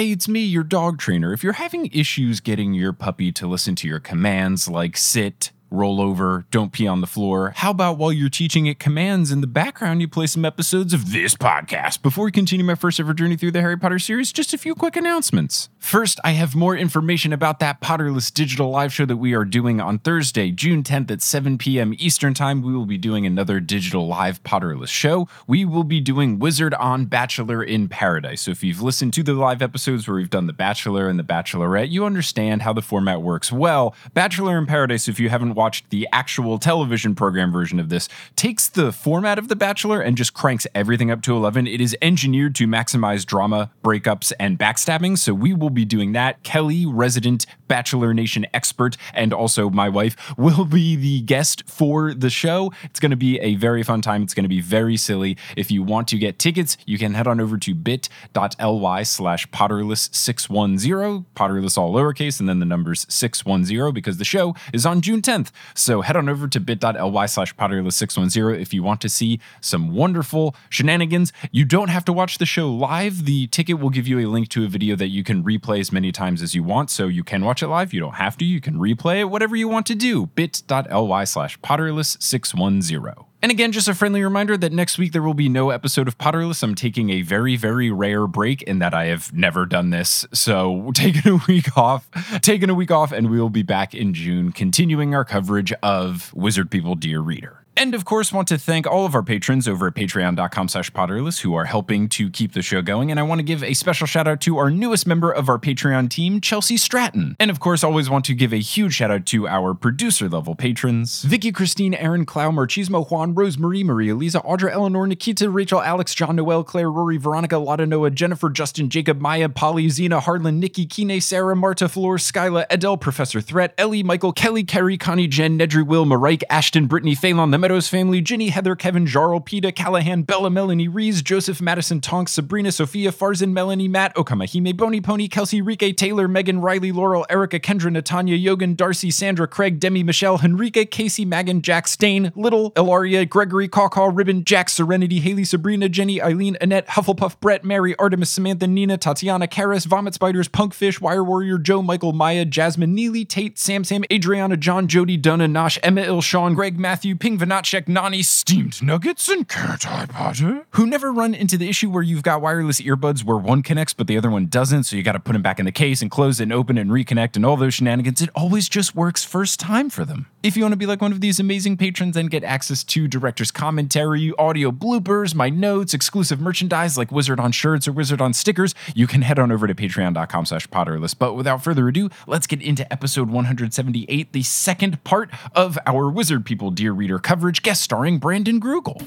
Hey, it's me, your dog trainer. If you're having issues getting your puppy to listen to your commands like sit, roll over, don't pee on the floor. How about while you're teaching it commands in the background, you play some episodes of this podcast? Before we continue my first ever journey through the Harry Potter series, just a few quick announcements. First, I have more information about that Potterless digital live show that we are doing on Thursday, June 10th at 7 p.m. Eastern Time. We will be doing another digital live Potterless show. We will be doing Wizard on Bachelor in Paradise. So if you've listened to the live episodes where we've done The Bachelor and The Bachelorette, you understand how the format works well. Bachelor in Paradise, if you haven't watched the actual television program version of this, takes the format of The Bachelor and just cranks everything up to 11. It is engineered to maximize drama, breakups, and backstabbing. So we will be doing that. Kelly, resident Bachelor Nation expert, and also my wife, will be the guest for the show. It's going to be a very fun time. It's going to be very silly. If you want to get tickets, you can head on over to bit.ly slash potterless610, potterless all lowercase, and then the numbers 610 because the show is on June 10th. So head on over to bit.ly slash potterless610 if you want to see some wonderful shenanigans. You don't have to watch the show live. The ticket will give you a link to a video that you can replay as many times as you want. So you can watch it live. You don't have to. You can replay it, whatever you want to do. bit.ly slash potterless610. And again, just a friendly reminder that next week there will be no episode of Potterless. I'm taking a very, very rare break in that I have never done this. So, taking a week off, taking a week off, and we will be back in June, continuing our coverage of Wizard People Dear Reader. And of course, want to thank all of our patrons over at patreon.com slash potterless who are helping to keep the show going. And I want to give a special shout out to our newest member of our Patreon team, Chelsea Stratton. And of course, always want to give a huge shout out to our producer level patrons, Vicky Christine, Aaron Clow, Marchismo Juan, Rosemary, Maria Lisa, Audra Eleanor, Nikita, Rachel, Alex, John Noel, Claire, Rory, Veronica, Lotta Noah, Jennifer, Justin, Jacob, Maya, Polly, Zena, Harlan, Nikki, Kine, Sarah, Marta, Floor, Skyla, Adele, Professor Threat, Ellie, Michael, Kelly, Kerry, Connie, Jen, Nedry, Will, Marike, Ashton, Brittany, Phelan, the Meadows family, Ginny, Heather, Kevin, Jarl, Peta, Callahan, Bella, Melanie, Rees, Joseph, Madison, Tonks, Sabrina, Sophia, Farzin, Melanie, Matt, Okamahime, Bony Pony, Kelsey, Rike, Taylor, Megan, Riley, Laurel, Erica, Kendra, Natanya, Yogan, Darcy, Sandra, Craig, Demi, Michelle, Henrique, Casey, Magan, Jack, Stain, Little, Ilaria, Gregory, Cawcaw, Ribbon, Jack, Serenity, Haley, Sabrina, Jenny, Eileen, Annette, Hufflepuff, Brett, Mary, Artemis, Samantha, Nina, Tatiana, Karis, Vomit Spiders, Punkfish, Wire Warrior, Joe, Michael, Maya, Jasmine, Neely, Tate, Sam, Sam, Adriana, John, Jody, Donna, Nosh, Emma, Il, Sean, Greg, Matthew, Ping, Vanatchek, Nani, Steamed Nuggets, and Carrot Eye Potter, who never run into the issue where you've got wireless earbuds where one connects but the other one doesn't, so you got to put them back in the case and close it and open and reconnect and all those shenanigans. It always just works first time for them. If you want to be like one of these amazing patrons and get access to director's commentary, audio bloopers, my notes, exclusive merchandise like Wizard on shirts or Wizard on stickers, you can head on over to patreon.com slash potterless. But without further ado, let's get into episode 178, the second part of our Wizard People Dear Reader coverage, guest starring Brandon Grugle.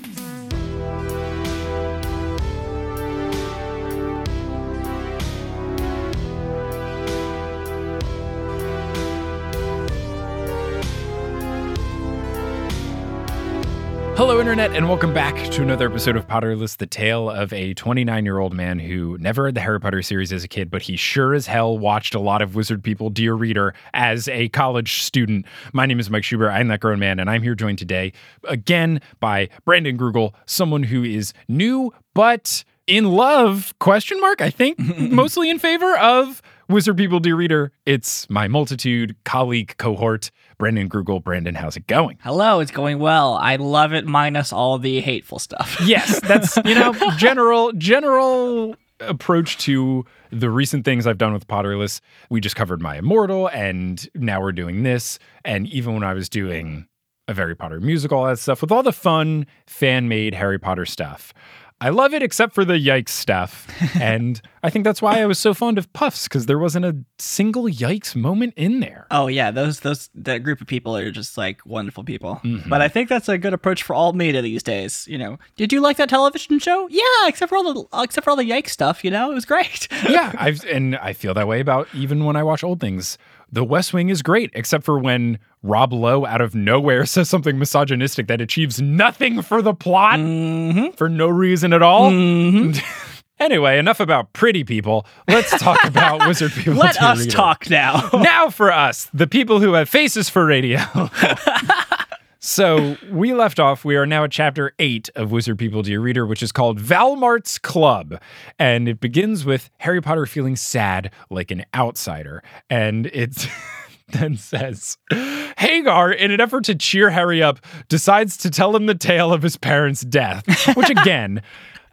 Hello, Internet, and welcome back to another episode of Potterless, the tale of a 29 year old man who never read the Harry Potter series as a kid, but he sure as hell watched a lot of Wizard People Dear Reader as a college student. My name is Mike Schubert. I'm that grown man, and I'm here joined today again by Brandon Grugle, someone who is new but in love, question mark, I think, mostly in favor of Wizard People Dear Reader. It's my multitude colleague cohort. Brandon Grugle. Brandon, how's it going? Hello, it's going well. I love it minus all the hateful stuff. Yes, that's, you know, general, general approach to the recent things I've done with Potterless. We just covered My Immortal, and now we're doing this. And even when I was doing a Harry Potter musical, all that stuff, with all the fun fan made Harry Potter stuff, I love it except for the yikes stuff. and I think that's why I was so fond of Puffs because there wasn't a single yikes moment in there. Oh yeah, those those that group of people are just like wonderful people. Mhm. But I think that's a good approach for all media these days. You know, did you like that television show? Yeah, except for all the except for all the yikes stuff. You know, it was great. yeah, I've and I feel that way about even when I watch old things. The West Wing is great, except for when Rob Lowe out of nowhere says something misogynistic that achieves nothing for the plot mm-hmm. for no reason at all. Mhm. Anyway, enough about pretty people. Let's talk about wizard people. Let us reader. talk now. now for us, the people who have faces for radio. So we left off. We are now at chapter eight of Wizard People Dear Reader, which is called Valmart's Club. And it begins with Harry Potter feeling sad like an outsider. And it then says Hagar, in an effort to cheer Harry up, decides to tell him the tale of his parents' death, which again,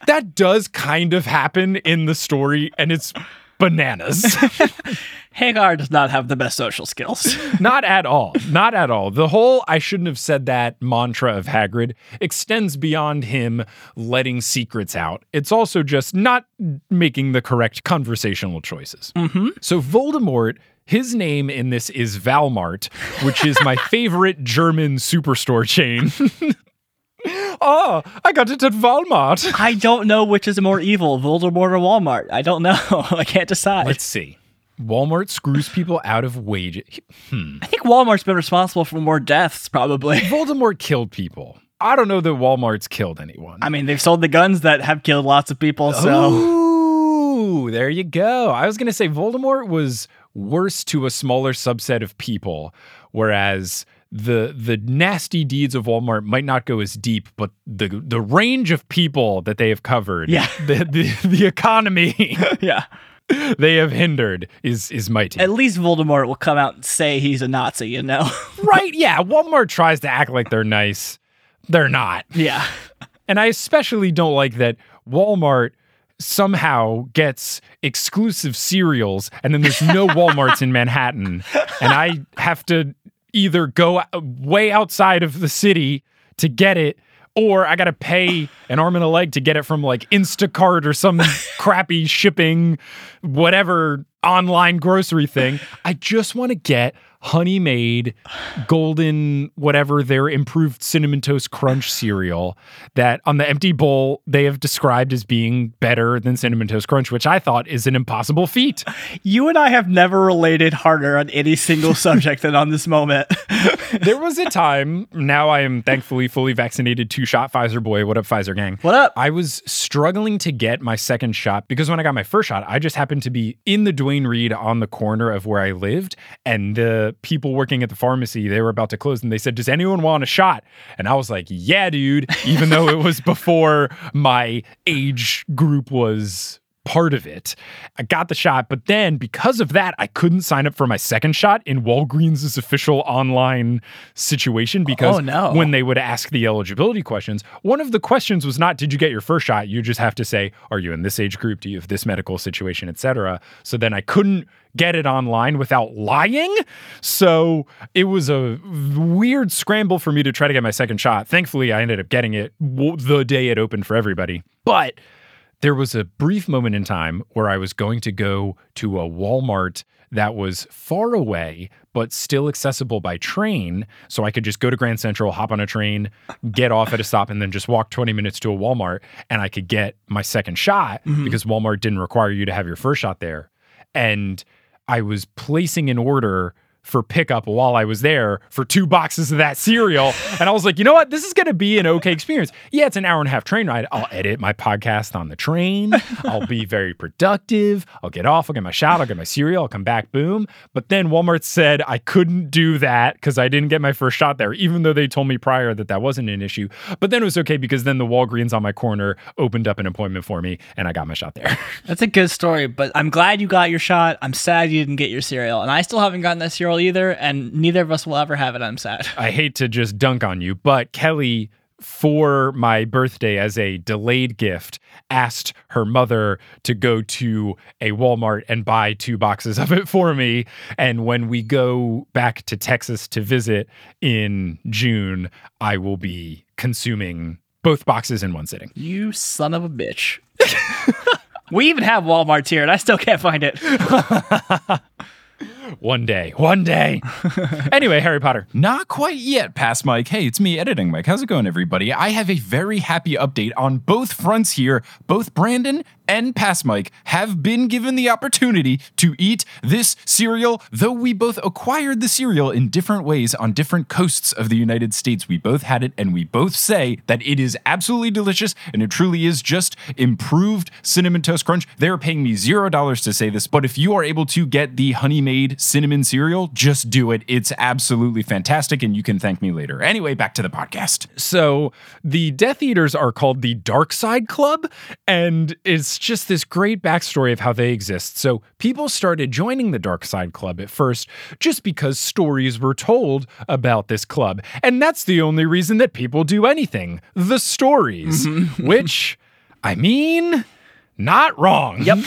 that does kind of happen in the story, and it's bananas. Hagar does not have the best social skills. Not at all. Not at all. The whole I shouldn't have said that mantra of Hagrid extends beyond him letting secrets out. It's also just not making the correct conversational choices. Mm-hmm. So Voldemort. His name in this is Valmart, which is my favorite German superstore chain. Oh, I got it at Walmart. I don't know which is more evil, Voldemort or Walmart. I don't know. I can't decide. Let's see. Walmart screws people out of wages. Hmm. I think Walmart's been responsible for more deaths, probably. Voldemort killed people. I don't know that Walmart's killed anyone. I mean, they've sold the guns that have killed lots of people, so. Ooh, there you go. I was going to say Voldemort was worse to a smaller subset of people, whereas the the nasty deeds of Walmart might not go as deep, but the the range of people that they have covered, Yeah. the the, the economy yeah. they have hindered is is mighty. At least Voldemort will come out and say he's a Nazi, you know? right? Yeah, Walmart tries to act like they're nice. They're not. yeah. And I especially don't like that Walmart somehow gets exclusive cereals and then there's no Walmarts in Manhattan and I have to either go way outside of the city to get it or I got to pay an arm and a leg to get it from like Instacart or some crappy shipping whatever online grocery thing. I just want to get honey made golden whatever their improved cinnamon toast crunch cereal that on the empty bowl they have described as being better than cinnamon toast crunch which i thought is an impossible feat You and I have never related harder on any single subject than on this moment. there was a time now i am thankfully fully vaccinated two shot pfizer boy. What up pfizer gang? What up? i was struggling to get my second shot because when i got my first shot i just happened to be in the Duane Reade on the corner of where i lived and the people working at the pharmacy they were about to close and they said does anyone want a shot? And i was like yeah dude even though it was before my age group was part of it. I got the shot, but then because of that, I couldn't sign up for my second shot in Walgreens' official online situation oh, because Oh, no. when they would ask the eligibility questions, one of the questions was not did you get your first shot? You just have to say, are you in this age group? Do you have this medical situation, etc. So then I couldn't get it online without lying. So it was a weird scramble for me to try to get my second shot. Thankfully, I ended up getting it the day it opened for everybody. But there was a brief moment in time where I was going to go to a Walmart that was far away, but still accessible by train. So I could just go to Grand Central, hop on a train, get off at a stop, and then just walk 20 minutes to a Walmart. And I could get my second shot mm-hmm. because Walmart didn't require you to have your first shot there. And I was placing an order for pickup while I was there for two boxes of that cereal. And I was like, you know what? This is going to be an okay experience. Yeah, it's an hour and a half train ride. I'll edit my podcast on the train. I'll be very productive. I'll get off. I'll get my shot. I'll get my cereal. I'll come back. Boom. But then Walmart said I couldn't do that because I didn't get my first shot there, even though they told me prior that that wasn't an issue. But then it was okay because then the Walgreens on my corner opened up an appointment for me and I got my shot there. That's a good story, but I'm glad you got your shot. I'm sad you didn't get your cereal. And I still haven't gotten that cereal either, and neither of us will ever have it. I'm sad. I hate to just dunk on you, but Kelly, for my birthday as a delayed gift, asked her mother to go to a Walmart and buy two boxes of it for me. And when we go back to Texas to visit in June, I will be consuming both boxes in one sitting. You son of a bitch. we even have Walmart here, and I still can't find it. One day, one day. anyway, Harry Potter. Not quite yet, past Mike. Hey, it's me editing Mike. How's it going, everybody? I have a very happy update on both fronts here. Both Brandon and past Mike have been given the opportunity to eat this cereal, though we both acquired the cereal in different ways on different coasts of the United States. We both had it, and we both say that it is absolutely delicious, and it truly is just improved cinnamon toast crunch. They are paying me zero dollars to say this, but if you are able to get the honey made cinnamon cereal, just do it. It's absolutely fantastic, and you can thank me later. Anyway, back to the podcast. So the Death Eaters are called the Dark Side Club, and it's just this great backstory of how they exist. So people started joining the Dark Side Club at first just because stories were told about this club. And that's the only reason that people do anything the stories, mm-hmm. which, I mean, not wrong. Yep.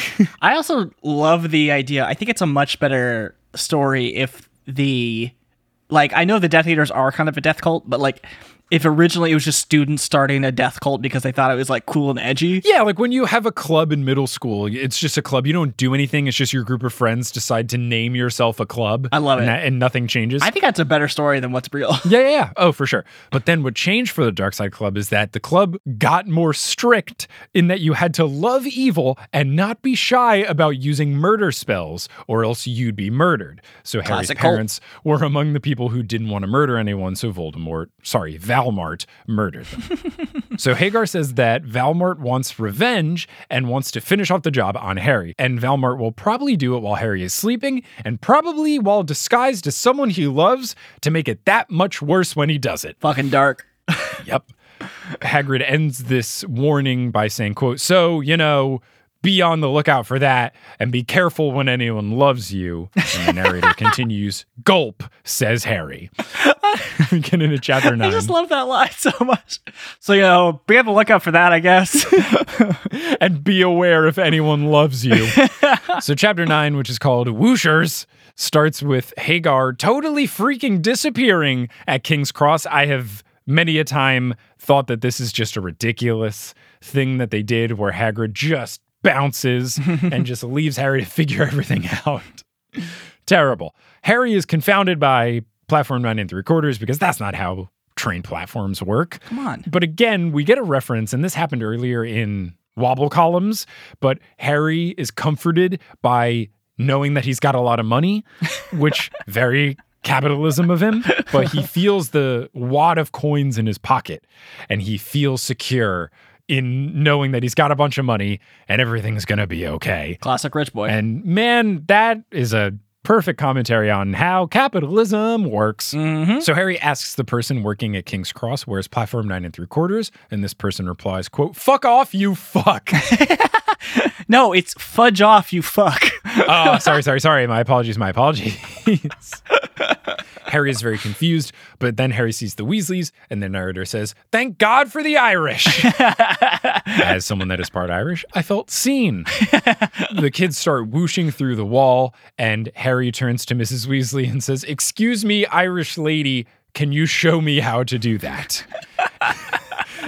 I also love the idea. I think it's a much better story if the like I know the Death Eaters are kind of a death cult, but like if originally it was just students starting a death cult because they thought it was like cool and edgy. Yeah, like when you have a club in middle school, it's just a club. You don't do anything. It's just your group of friends decide to name yourself a club. I love and it. that- and nothing changes. I think that's a better story than what's real. Yeah, yeah, yeah. Oh, for sure. But then what changed for the Dark Side Club is that the club got more strict in that you had to love evil and not be shy about using murder spells, or else you'd be murdered. So Harry's Classic cult. parents were among the people who didn't want to murder anyone, so Voldemort, sorry, Valmart, murdered them. so Hagar says that Valmart wants revenge and wants to finish off the job on Harry. And Valmart will probably do it while Harry is sleeping and probably while disguised as someone he loves to make it that much worse when he does it. Fucking dark. Yep. Hagrid ends this warning by saying, quote, so, you know, be on the lookout for that and be careful when anyone loves you. And the narrator continues, gulp, says Harry. we get into chapter nine. I just love that line so much. So you know, be on the lookout for that, I guess. and be aware if anyone loves you. so, chapter nine, which is called Whooshers, starts with Hagar totally freaking disappearing at King's Cross. I have many a time thought that this is just a ridiculous thing that they did where Hagrid just bounces and just leaves Harry to figure everything out. Terrible. Harry is confounded by platform nine and three quarters because that's not how train platforms work. Come on. But again, we get a reference, and this happened earlier in Wobble Columns, but Harry is comforted by knowing that he's got a lot of money, which very capitalism of him, but he feels the wad of coins in his pocket and he feels secure in knowing that he's got a bunch of money and everything's going to be okay. Classic rich boy. And man, that is a perfect commentary on how capitalism works. Mhm. So Harry asks the person working at King's Cross where's platform nine and three quarters, and this person replies, "quote Fuck off, you fuck." No, it's fudge off, you fuck. oh, sorry, sorry, sorry. My apologies. My apologies. Harry is very confused, but then Harry sees the Weasleys, and the narrator says, Thank God for the Irish. As someone that is part Irish, I felt seen. the kids start whooshing through the wall, and Harry turns to Mrs. Weasley and says, Excuse me, Irish lady, can you show me how to do that?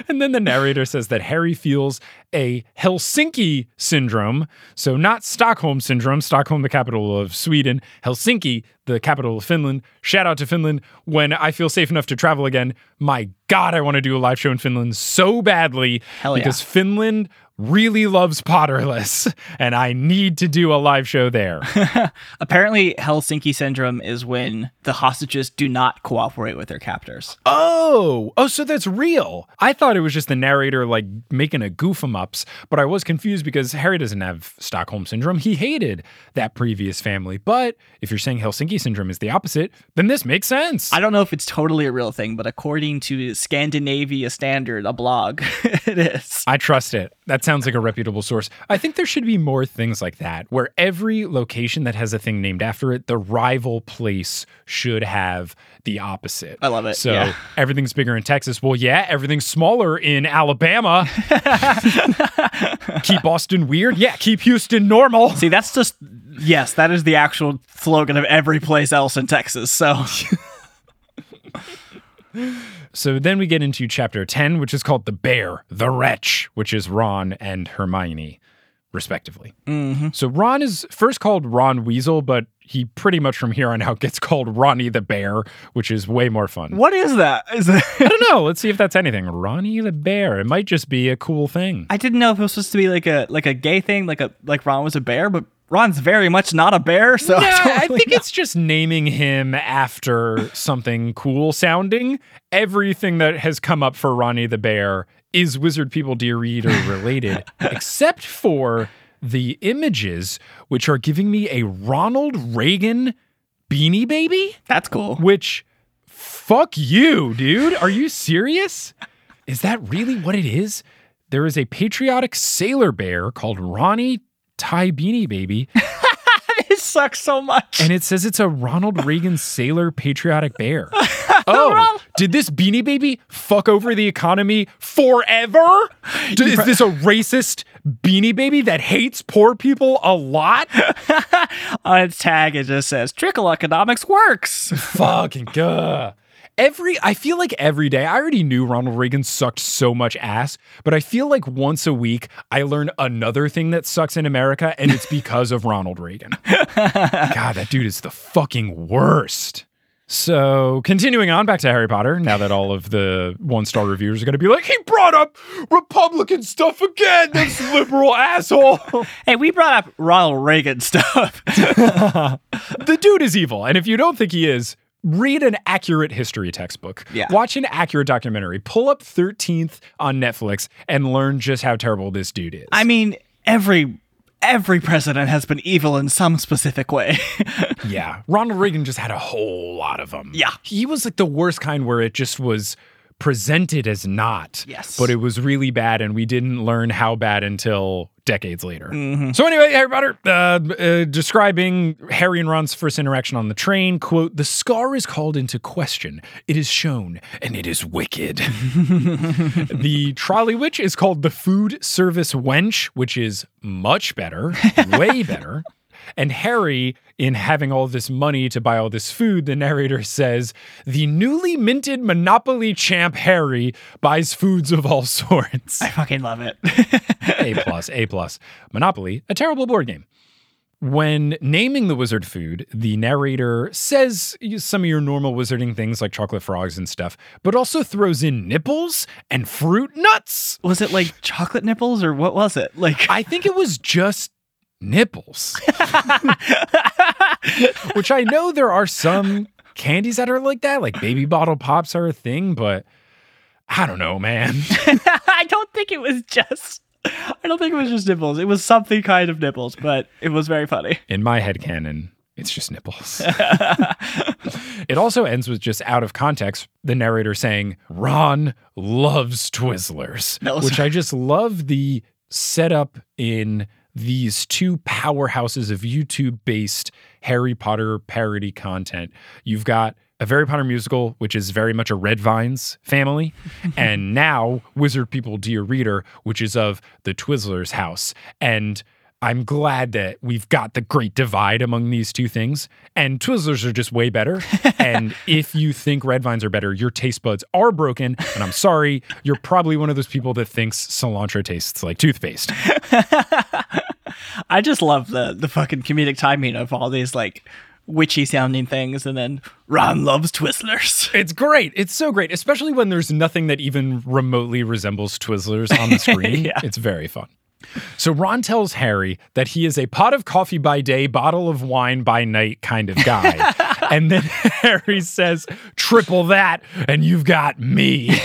And then the narrator says that Harry feels a Helsinki syndrome. So, not Stockholm syndrome, Stockholm, the capital of Sweden, Helsinki, the capital of Finland. Shout out to Finland. When I feel safe enough to travel again, my God, I want to do a live show in Finland so badly Hell yeah. because Finland really loves Potterless, and I need to do a live show there. Apparently, Helsinki syndrome is when the hostages do not cooperate with their captors. Oh, oh, so that's real. I thought it was just the narrator like making a goof 'em ups, but I was confused because Harry doesn't have Stockholm syndrome. He hated that previous family. But if you're saying Helsinki syndrome is the opposite, then this makes sense. I don't know if it's totally a real thing, but according to Scandinavia Standard, a blog, it is. I trust it. That sounds like a reputable source. I think there should be more things like that, where every location that has a thing named after it, the rival place should have the opposite. I love it, So yeah. everything's bigger in Texas. Well, yeah, everything's smaller in Alabama. keep Austin weird. Yeah, keep Houston normal. See, that's just yes, that is the actual slogan of every place else in Texas. So So then we get into chapter 10, which is called The Bear, the Wretch, which is Ron and Hermione, respectively. Mm-hmm. So Ron is first called Ron Weasel, but he pretty much from here on out gets called Ronnie the Bear, which is way more fun. what is that? Is it? I don't know. Let's see if that's anything. Ronnie the Bear. It might just be a cool thing. I didn't know if it was supposed to be like a like a gay thing, like a like Ron was a bear, but Ron's very much not a bear. So Yeah, don't I think know. it's just naming him after something cool sounding. Everything that has come up for Ronnie the Bear is Wizard People Dear Reader related, except for the images, which are giving me a Ronald Reagan Beanie Baby, That's cool. which fuck you, dude. Are you serious? Is that really what it is? There is a patriotic sailor bear called Ronnie Ty Beanie Baby, It sucks so much. and it says it's a Ronald Reagan sailor patriotic bear. Oh, did this Beanie Baby fuck over the economy forever? D- Is this a racist Beanie Baby that hates poor people a lot? On its tag, it just says trickle economics works. Fucking god. Every I feel like every day I already knew Ronald Reagan sucked so much ass, but I feel like once a week I learn another thing that sucks in America and it's because of Ronald Reagan. God, that dude is the fucking worst. So, continuing on back to Harry Potter, now that all of the one star reviewers are going to be like, he brought up Republican stuff again, this liberal asshole. hey, we brought up Ronald Reagan stuff. the dude is evil. And if you don't think he is, read an accurate history textbook. Yeah. Watch an accurate documentary. Pull up 13th on Netflix and learn just how terrible this dude is. I mean, every every president has been evil in some specific way. yeah. Ronald Reagan just had a whole lot of them. Yeah. He was like the worst kind where it just was presented as not. Yes. But it was really bad and we didn't learn how bad until decades later. Mm-hmm. So anyway, Harry Potter, uh, uh, describing Harry and Ron's first interaction on the train, quote, the scar is called into question. It is shown and it is wicked. the trolley witch is called the food service wench, which is much better, way better. And Harry, in having all this money to buy all this food, the narrator says, the newly minted Monopoly champ Harry buys foods of all sorts. I fucking love it. A plus, A plus. Monopoly, a terrible board game. When naming the wizard food, the narrator says some of your normal wizarding things like chocolate frogs and stuff, but also throws in nipples and fruit nuts. was it like chocolate nipples or what was it? Like I think it was just nipples. Which I know there are some candies that are like that, like baby bottle pops are a thing, but I don't know, man. I don't think it was just I don't think it was just nipples. It was something kind of nipples, but it was very funny. In my head canon, it's just nipples. it also ends with just out of context, the narrator saying, Ron loves Twizzlers, which I just love the setup in these two powerhouses of YouTube based Harry Potter parody content. You've got a Harry Potter musical, which is very much a Red Vines family, and now Wizard People Dear Reader, which is of the Twizzlers house. And I'm glad that we've got the great divide among these two things. And Twizzlers are just way better. and if you think Red Vines are better, your taste buds are broken. And I'm sorry, you're probably one of those people that thinks cilantro tastes like toothpaste. I just love the the fucking comedic timing of all these like witchy sounding things and then Ron loves Twizzlers. It's great. It's so great, especially when there's nothing that even remotely resembles Twizzlers on the screen. Yeah. It's very fun. So Ron tells Harry that he is a pot of coffee by day, bottle of wine by night kind of guy. and then Harry says, triple that, and you've got me.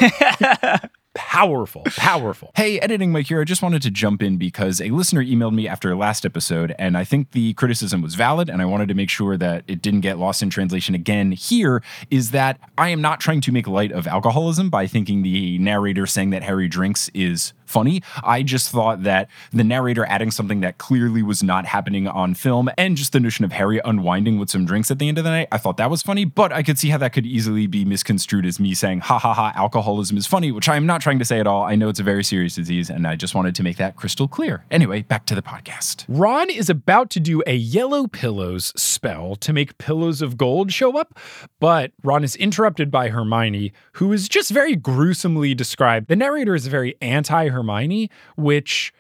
Powerful, powerful. Hey, editing Mike here. I just wanted to jump in because a listener emailed me after last episode, and I think the criticism was valid, and I wanted to make sure that it didn't get lost in translation again. Here is that I am not trying to make light of alcoholism by thinking the narrator saying that Harry drinks is funny. I just thought that the narrator adding something that clearly was not happening on film and just the notion of Harry unwinding with some drinks at the end of the night, I thought that was funny, but I could see how that could easily be misconstrued as me saying, ha ha ha, alcoholism is funny, which I am not trying to say at all. I know it's a very serious disease, and I just wanted to make that crystal clear. Anyway, back to the podcast. Ron is about to do a yellow pillows spell to make pillows of gold show up, but Ron is interrupted by Hermione, who is just very gruesomely described. The narrator is very anti Hermione, which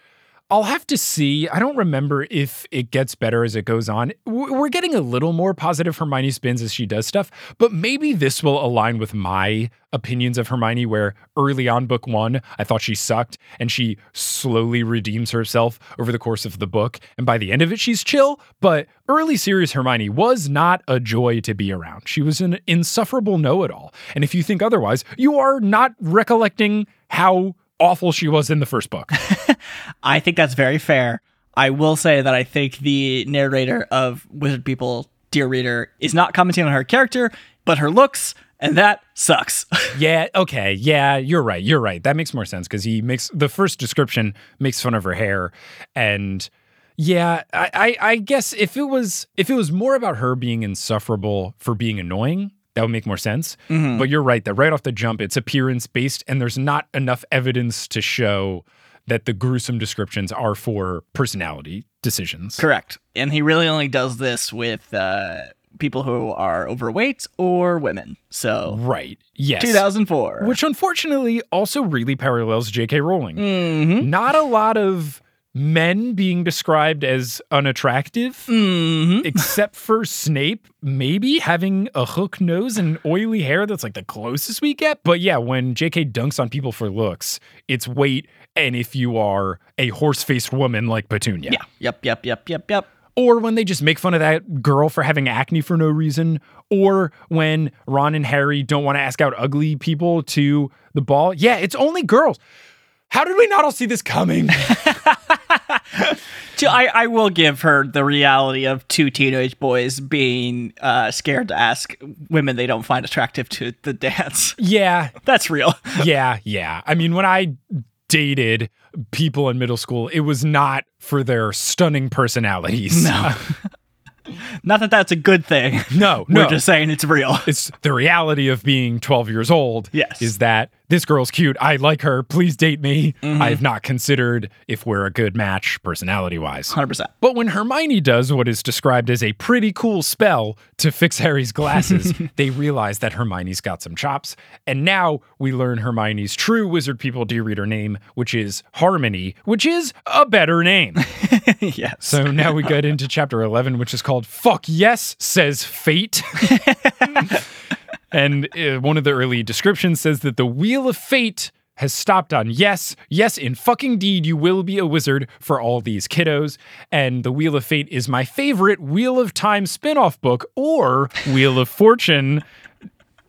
I'll have to see. I don't remember if it gets better as it goes on. We're getting a little more positive Hermione spins as she does stuff, but maybe this will align with my opinions of Hermione, where early on, book one, I thought she sucked and she slowly redeems herself over the course of the book. And by the end of it, she's chill. But early series Hermione was not a joy to be around. She was an insufferable know it all. And if you think otherwise, you are not recollecting how awful she was in the first book. I think that's very fair. I will say that I think the narrator of Wizard People dear reader, is not commenting on her character, but her looks, and that sucks. Yeah, okay. Yeah, you're right. You're right. That makes more sense because he makes the first description makes fun of her hair. And yeah, I, I, I guess if it was if it was more about her being insufferable for being annoying, that would make more sense. But you're right that right off the jump, it's appearance based, and there's not enough evidence to show that the gruesome descriptions are for personality decisions. Correct. And he really only does this with uh, people who are overweight or women. So, Right. Yes. 2004. Which unfortunately also really parallels J.K. Rowling. Mm-hmm. Not a lot of men being described as unattractive, Mm-hmm. except for Snape, maybe having a hook nose and oily hair. That's like the closest we get. But yeah, when J.K. dunks on people for looks, it's weight. And if you are a horse faced woman like Petunia. Yeah. Yep, yep, yep, yep, yep. Or when they just make fun of that girl for having acne for no reason. Or when Ron and Harry don't want to ask out ugly people to the ball. Yeah, it's only girls. How did we not all see this coming? I, I will give her the reality of two teenage boys being uh, scared to ask women they don't find attractive to the dance. yeah, That's real. yeah, yeah. I mean, when I dated people in middle school, it was not for their stunning personalities. No. Not that that's a good thing. no, We're no. just saying it's real. it's the reality of being 12 years old Yes. is that this girl's cute i like her please date me Mm-hmm. i have not considered if we're a good match personality wise 100%. but when hermione does what is described as a pretty cool spell to fix harry's glasses they realize that hermione's got some chops and now we learn hermione's true wizard people dear reader name which is harmony which is a better name yes. so now we get into chapter 11, which is called Fuck Yes, Says Fate. and uh, one of the early descriptions says that the Wheel of Fate has stopped on yes, yes, in fucking deed, you will be a wizard for all these kiddos. And the Wheel of Fate is my favorite Wheel of Time spin off book or Wheel of Fortune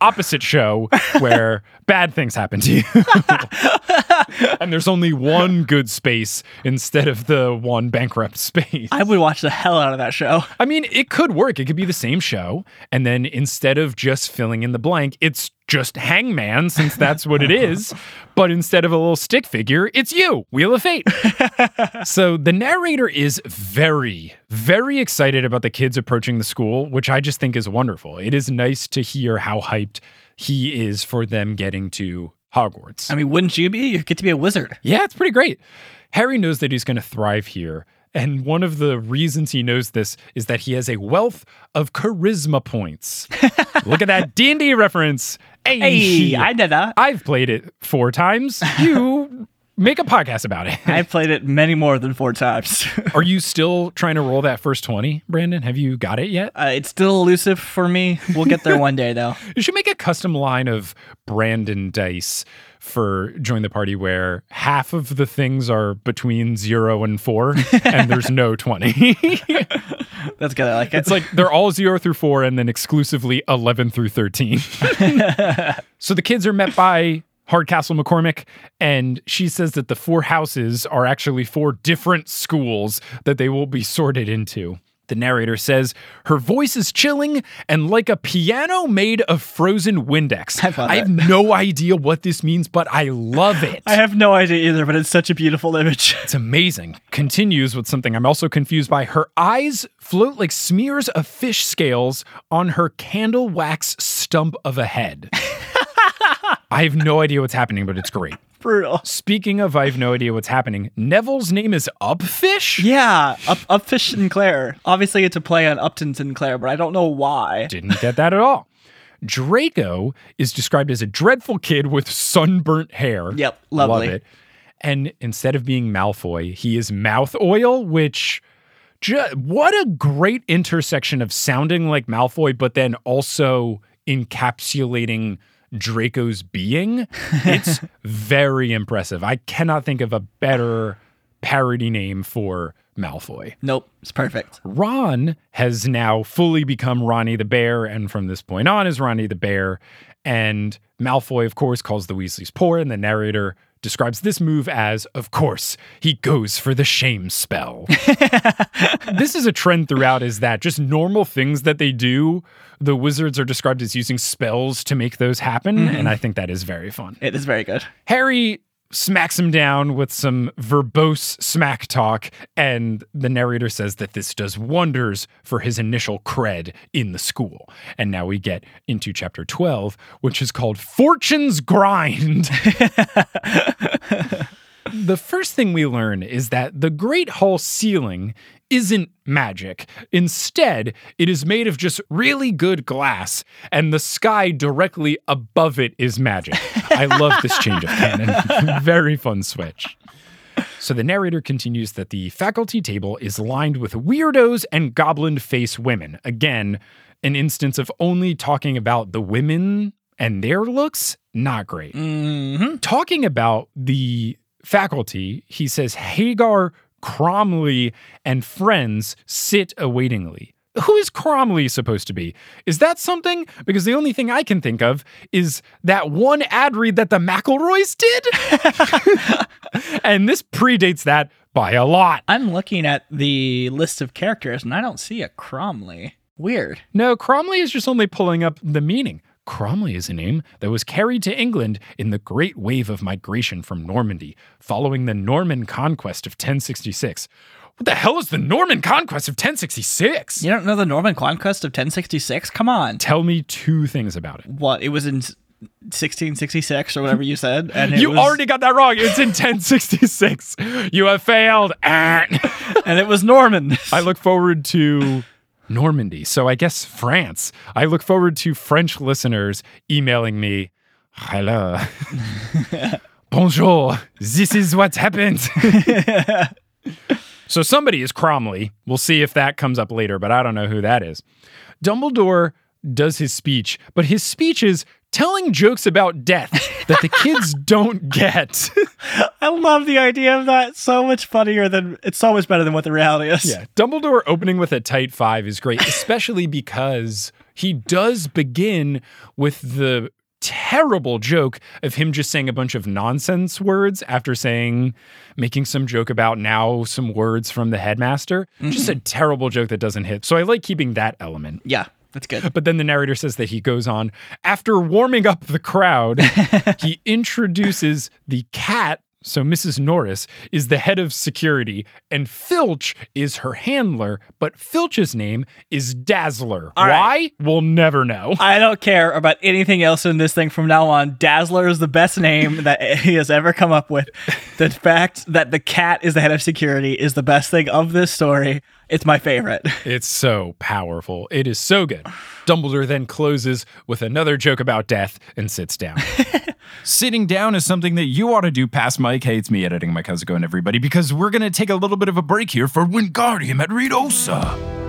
opposite show where bad things happen to you. and there's only one good space instead of the one bankrupt space. I would watch the hell out of that show. I mean, it could work. It could be the same show. And then instead of just filling in the blank, it's just Hangman, since that's what it is. But instead of a little stick figure, it's you, Wheel of Fate. so the narrator is very, very excited about the kids approaching the school, which I just think is wonderful. It is nice to hear how hyped he is for them getting to Hogwarts. I mean, wouldn't you be? You get to be a wizard. Yeah, it's pretty great. Harry knows that he's going to thrive here. And one of the reasons he knows this is that he has a wealth of charisma points. Look at that D&D reference. Hey, Hey, I did that. I've played it four times. You make a podcast about it. I've played it many more than four times. Are you still trying to roll that first 20, Brandon? Have you got it yet? uh, it's still elusive for me. We'll get there one day, though. You should make a custom line of Brandon dice for join the party where half of the things are between 0 and 4 and there's no 20. That's good. I like it. It's like they're all zero through four and then exclusively 11 through 13. so the kids are met by Hardcastle McCormick, and she says that the four houses are actually four different schools that they will be sorted into. The narrator says her voice is chilling and like a piano made of frozen Windex. I I have no idea what this means, but I love it. I have no idea either, but it's such a beautiful image. It's amazing. Continues with something I'm also confused by. Her eyes float like smears of fish scales on her candle wax stump of a head. I have no idea what's happening, but it's great. Brutal. Speaking of, I have no idea what's happening. Neville's name is Upfish? Yeah, up Upfish Sinclair. Obviously, it's a play on Upton Sinclair, but I don't know why. Didn't get that at all. Draco is described as a dreadful kid with sunburnt hair. Yep, lovely. Love it. And instead of being Malfoy, he is mouth oil, which ju- what a great intersection of sounding like Malfoy, but then also encapsulating Draco's being. It's very impressive. I cannot think of a better parody name for Malfoy. Nope, it's perfect. Ron has now fully become Ronnie the Bear, and from this point on is Ronnie the Bear. And Malfoy, of course, calls the Weasleys poor, and the narrator describes this move as, of course, he goes for the shame spell. this is a trend throughout, is that just normal things that they do, the wizards are described as using spells to make those happen. Mm-hmm. And I think that is very fun. It is very good. Harry smacks him down with some verbose smack talk, and the narrator says that this does wonders for his initial cred in the school. And now we get into chapter 12, which is called Fortune's Grind. the first thing we learn is that the Great Hall ceiling isn't magic. Instead, it is made of just really good glass, and the sky directly above it is magic. I love this change of canon. Very fun switch. So the narrator continues that the faculty table is lined with weirdos and goblin face women. Again, an instance of only talking about the women and their looks, not great. Mm-hmm. Talking about the faculty, he says Hagar, Cromley, and friends sit awaitingly. Who is Cromley supposed to be? Is that something? Because the only thing I can think of is that one ad read that the McElroys did. and this predates that by a lot. I'm looking at the list of characters and I don't see a Cromley. Weird. No, Cromley is just only pulling up the meaning. Cromley is a name that was carried to England in the great wave of migration from Normandy following the Norman conquest of 1066. What the hell is the Norman conquest of 1066? You don't know the Norman conquest of 1066? Come on. Tell me two things about it. What? It was in 1666 or whatever you said. And it You was, already got that wrong. It's in 1066. You have failed. Ah. and it was Norman. I look forward to Normandy. So I guess France. I look forward to French listeners emailing me, hello. Bonjour. This is what happened. so somebody is Cromley. We'll see if that comes up later, but I don't know who that is. Dumbledore does his speech, but his speech is telling jokes about death that the kids don't get. I love the idea of that. So much funnier than it's so much better than what the reality is. Yeah, Dumbledore opening with a tight five is great, especially because he does begin with the terrible joke of him just saying a bunch of nonsense words after saying, making some joke about now some words from the headmaster. Just a mm-hmm. terrible joke that doesn't hit. So I like keeping that element. Yeah, that's good. But then the narrator says that he goes on after warming up the crowd, he introduces the cat. So Mrs. Norris is the head of security, and Filch is her handler, but Filch's name is Dazzler. All Why? right. We'll never know. I don't care about anything else in this thing from now on. Dazzler is the best name that he has ever come up with. The fact that the cat is the head of security is the best thing of this story. It's my favorite. It's so powerful. It is so good. Dumbledore then closes with another joke about death and sits down. Sitting down is something that you ought to do past Mike hates me editing my cousin and everybody because we're going to take a little bit of a break here for Wingardium at Redosa.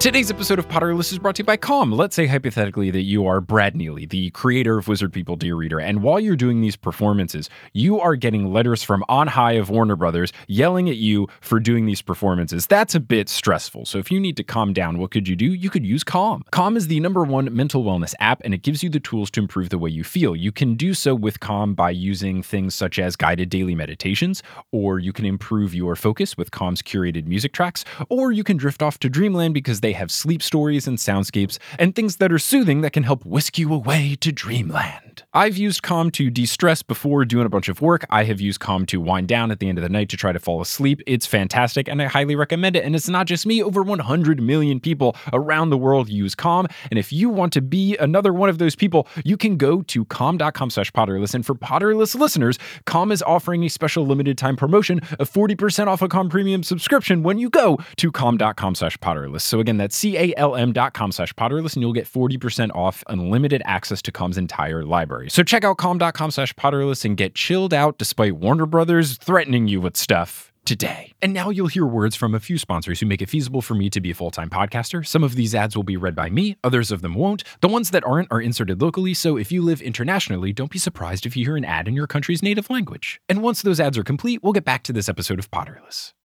Today's episode of Potterless is brought to you by Calm. Let's say hypothetically that you are Brad Neely, the creator of Wizard People Dear Reader, and while you're doing these performances, you are getting letters from on high of Warner Brothers yelling at you for doing these performances. That's a bit stressful. So if you need to calm down, what could you do? You could use Calm. Calm is the number one mental wellness app, and it gives you the tools to improve the way you feel. You can do so with Calm by using things such as guided daily meditations, or you can improve your focus with Calm's curated music tracks, or you can drift off to dreamland because they have sleep stories and soundscapes and things that are soothing that can help whisk you away to dreamland. I've used Calm to de stress before doing a bunch of work. I have used Calm to wind down at the end of the night to try to fall asleep. It's fantastic and I highly recommend it. And it's not just me, over 100 million people around the world use Calm. And if you want to be another one of those people, you can go to calm.com slash potterless. And for Potterless listeners, Calm is offering a special limited time promotion of 40% off a Calm premium subscription when you go to calm.com slash potterless. So again, that's C-A-L-M slash potterless and you'll get 40% off unlimited access to Calm's entire library. So check out calm.com slash potterless and get chilled out despite Warner Brothers threatening you with stuff today. And now you'll hear words from a few sponsors who make it feasible for me to be a full time podcaster. Some of these ads will be read by me, others of them won't. The ones that aren't are inserted locally, so if you live internationally, don't be surprised if you hear an ad in your country's native language. And once those ads are complete, we'll get back to this episode of Potterless.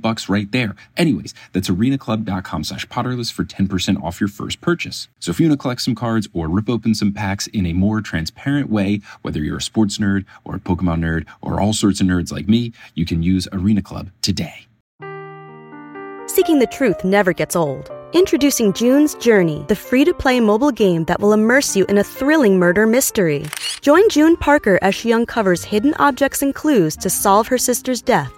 bucks right there. Anyways, that's arenaclub.com slash potterless for 10% off your first purchase. So if you want to collect some cards or rip open some packs in a more transparent way, whether you're a sports nerd or a Pokemon nerd or all sorts of nerds like me, you can use Arena Club today. Seeking the truth never gets old. Introducing June's Journey, the free to play mobile game that will immerse you in a thrilling murder mystery. Join June Parker as she uncovers hidden objects and clues to solve her sister's death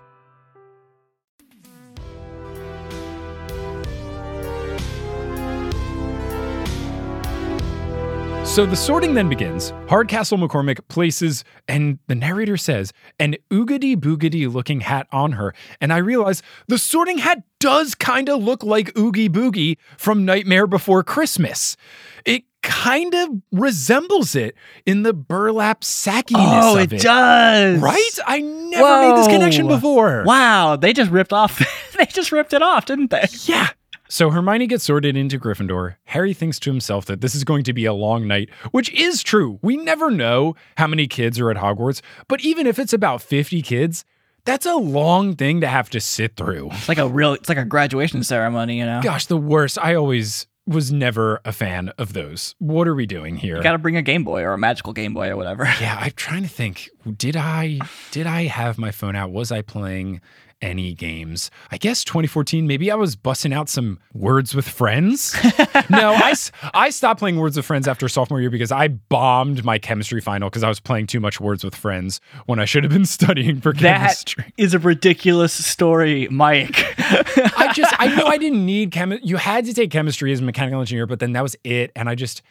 So the sorting then begins. Hardcastle McCormick places, and the narrator says, an oogity boogity looking hat on her. And I realize the sorting hat does kind of look like Oogie Boogie from Nightmare Before Christmas. It kind of resembles it in the burlap sackiness Oh, of it does. Right? I never made this connection before. Wow, they just ripped off. they just ripped it off, didn't they? Yeah. So Hermione gets sorted into Gryffindor. Harry thinks to himself that this is going to be a long night, which is true. We never know how many kids are at Hogwarts, but even if it's about 50 kids, that's a long thing to have to sit through. It's like a real. It's like a graduation ceremony, you know. Gosh, the worst. I always was never a fan of those. What are we doing here? You got to bring a Game Boy or a magical Game Boy or whatever. yeah, I'm trying to think. Did I did I have my phone out? Was I playing any games? I guess 2014. Maybe I was busting out some Words with Friends. no, I, I stopped playing Words with Friends after sophomore year because I bombed my chemistry final because I was playing too much Words with Friends when I should have been studying for That chemistry. is a ridiculous story, Mike. I just I knew I didn't need chem. You had to take chemistry as a mechanical engineer, but then that was it, and I just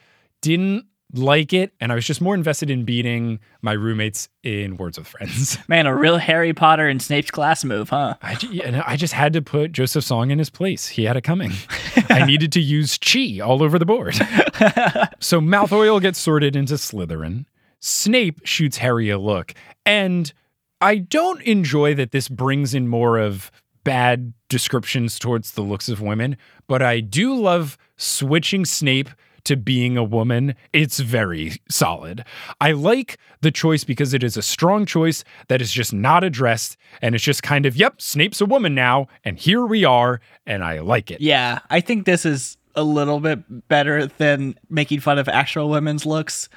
didn't like it, and I was just more invested in beating my roommates in Words with Friends. Man, a real Harry Potter and Snape's class move, huh? I, I just had to put Joseph Song in his place. He had it coming. I needed to use chi all over the board. so Malfoy gets sorted into Slytherin. Snape shoots Harry a look. And I don't enjoy that this brings in more of bad descriptions towards the looks of women, but I do love switching Snape to being a woman. It's very solid. I like the choice because it is a strong choice that is just not addressed and it's just kind of, yep, Snape's a woman now and here we are and I like it. Yeah, I think this is a little bit better than making fun of actual women's looks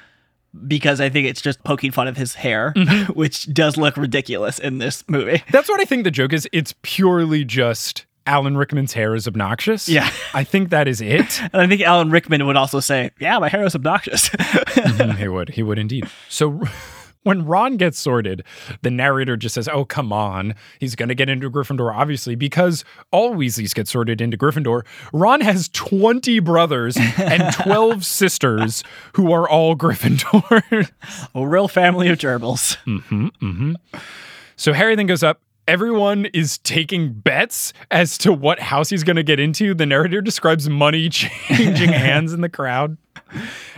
because I think it's just poking fun of his hair, mm-hmm. which does look ridiculous in this movie. That's what I think the joke is. It's purely just Alan Rickman's hair is obnoxious. Yeah. I think that is it. And I think Alan Rickman would also say, "Yeah, my hair is obnoxious." Mhm, he would. He would indeed. So when Ron gets sorted, the narrator just says, Oh, come on. He's going to get into Gryffindor, obviously, because all Weasleys get sorted into Gryffindor. Ron has 20 brothers and 12 sisters who are all Gryffindor. a real family of gerbils. hmm hmm So Harry then goes up everyone is taking bets as to what house he's going to get into. The narrator describes money changing hands in the crowd.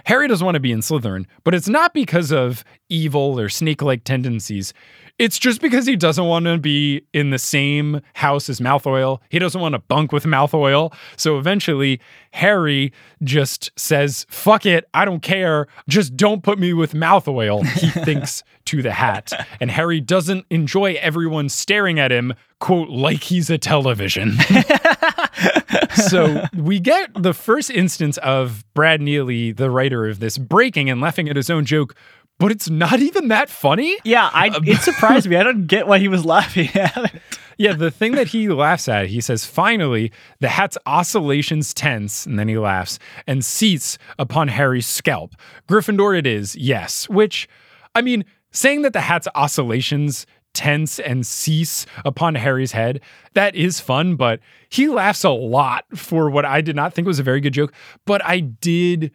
Harry doesn't want to be in Slytherin, but it's not because of evil or snake like tendencies. It's just because he doesn't want to be in the same house as Malfoy. He doesn't want to bunk with Malfoy. So eventually, Harry just says, fuck it, I don't care. Just don't put me with Malfoy. He thinks to the hat. And Harry doesn't enjoy everyone staring at him, quote, like he's a television. so we get the first instance of Brad Neely, the writer of this, breaking and laughing at his own joke, but it's not even that funny. Yeah, I um, it surprised me. I don't get why he was laughing at it. Yeah, the thing that he laughs at, he says, finally, the hat's oscillations tense, and then he laughs, and seats upon Harry's scalp. Gryffindor it is, yes. Which, I mean, saying that the hat's oscillations tense and cease upon Harry's head, that is fun, but he laughs a lot for what I did not think was a very good joke. But I did,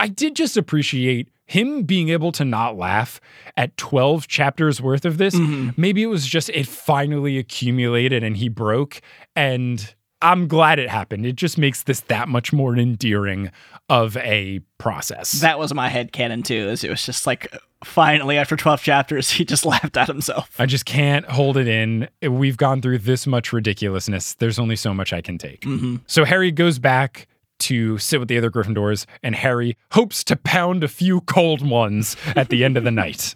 I did just appreciate him being able to not laugh at 12 chapters worth of this, mm-hmm. maybe it was just it finally accumulated and he broke. And I'm glad it happened. It just makes this that much more endearing of a process. That was my head canon too. Is it was just like finally after 12 chapters he just laughed at himself. I just can't hold it in. We've gone through this much ridiculousness. There's only so much I can take. Mm-hmm. So Harry goes back to sit with the other Gryffindors, and Harry hopes to pound a few cold ones at the end of the night.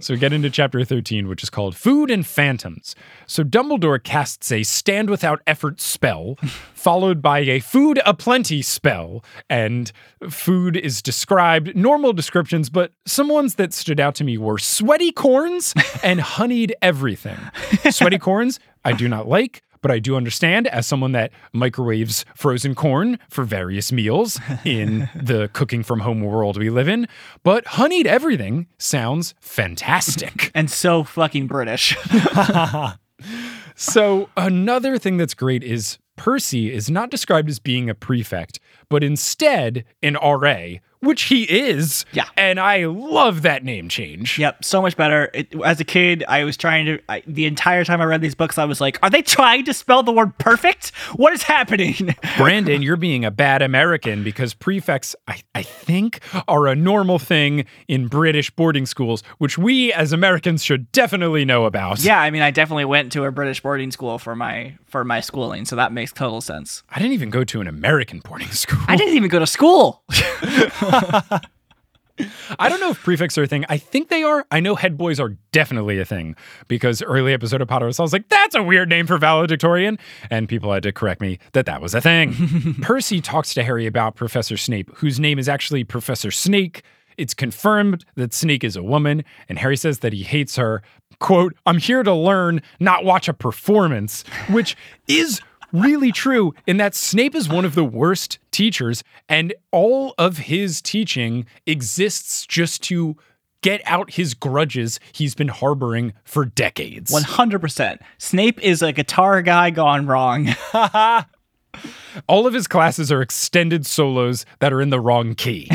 so we get into chapter 13, which is called Food and Phantoms. So Dumbledore casts a stand without effort spell, followed by a food aplenty spell. And food is described, normal descriptions, but some ones that stood out to me were sweaty corns and honeyed everything. Sweaty corns, I do not like but I do understand as someone that microwaves frozen corn for various meals in the cooking from home world we live in. But honeyed everything sounds fantastic. and so fucking British. so, another thing that's great is Percy is not described as being a prefect, but instead an RA, which he is. Yeah. And I love that name change. Yep, so much better. It, as a kid, I was trying to, I, the entire time I read these books, I was like, are they trying to spell the word perfect? What is happening? Brandon, you're being a bad American because prefects, I, I think, are a normal thing in British boarding schools, which we as Americans should definitely know about. Yeah, I mean, I definitely went to a British boarding school for my for my schooling, so that makes total sense. I didn't even go to an American boarding school. I didn't even go to school. I don't know if prefects are a thing. I think they are. I know head boys are definitely a thing because early episode of Potter, I was like, that's a weird name for valedictorian. And people had to correct me that that was a thing. Percy talks to Harry about Professor Snape, whose name is actually Professor Snake. It's confirmed that Snake is a woman, and Harry says that he hates her. Quote, I'm here to learn, not watch a performance, which is really true in that Snape is one of the worst teachers, and all of his teaching exists just to get out his grudges he's been harboring for decades. 100%. Snape is a guitar guy gone wrong. all of his classes are extended solos that are in the wrong key.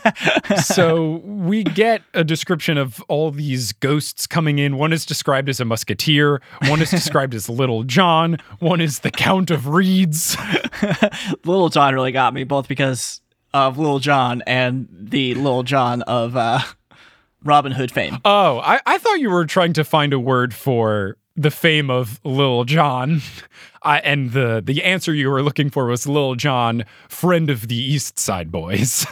so we get a description of all these ghosts coming in. One is described as a musketeer, one is described as Little John, one is the Count of Reeds. Little John really got me, both because of Little John and the Little John of uh, Robin Hood fame. Oh, I, I thought you were trying to find a word for the fame of Lil Jon. And the the answer you were looking for was Lil Jon, friend of the East Side Boyz.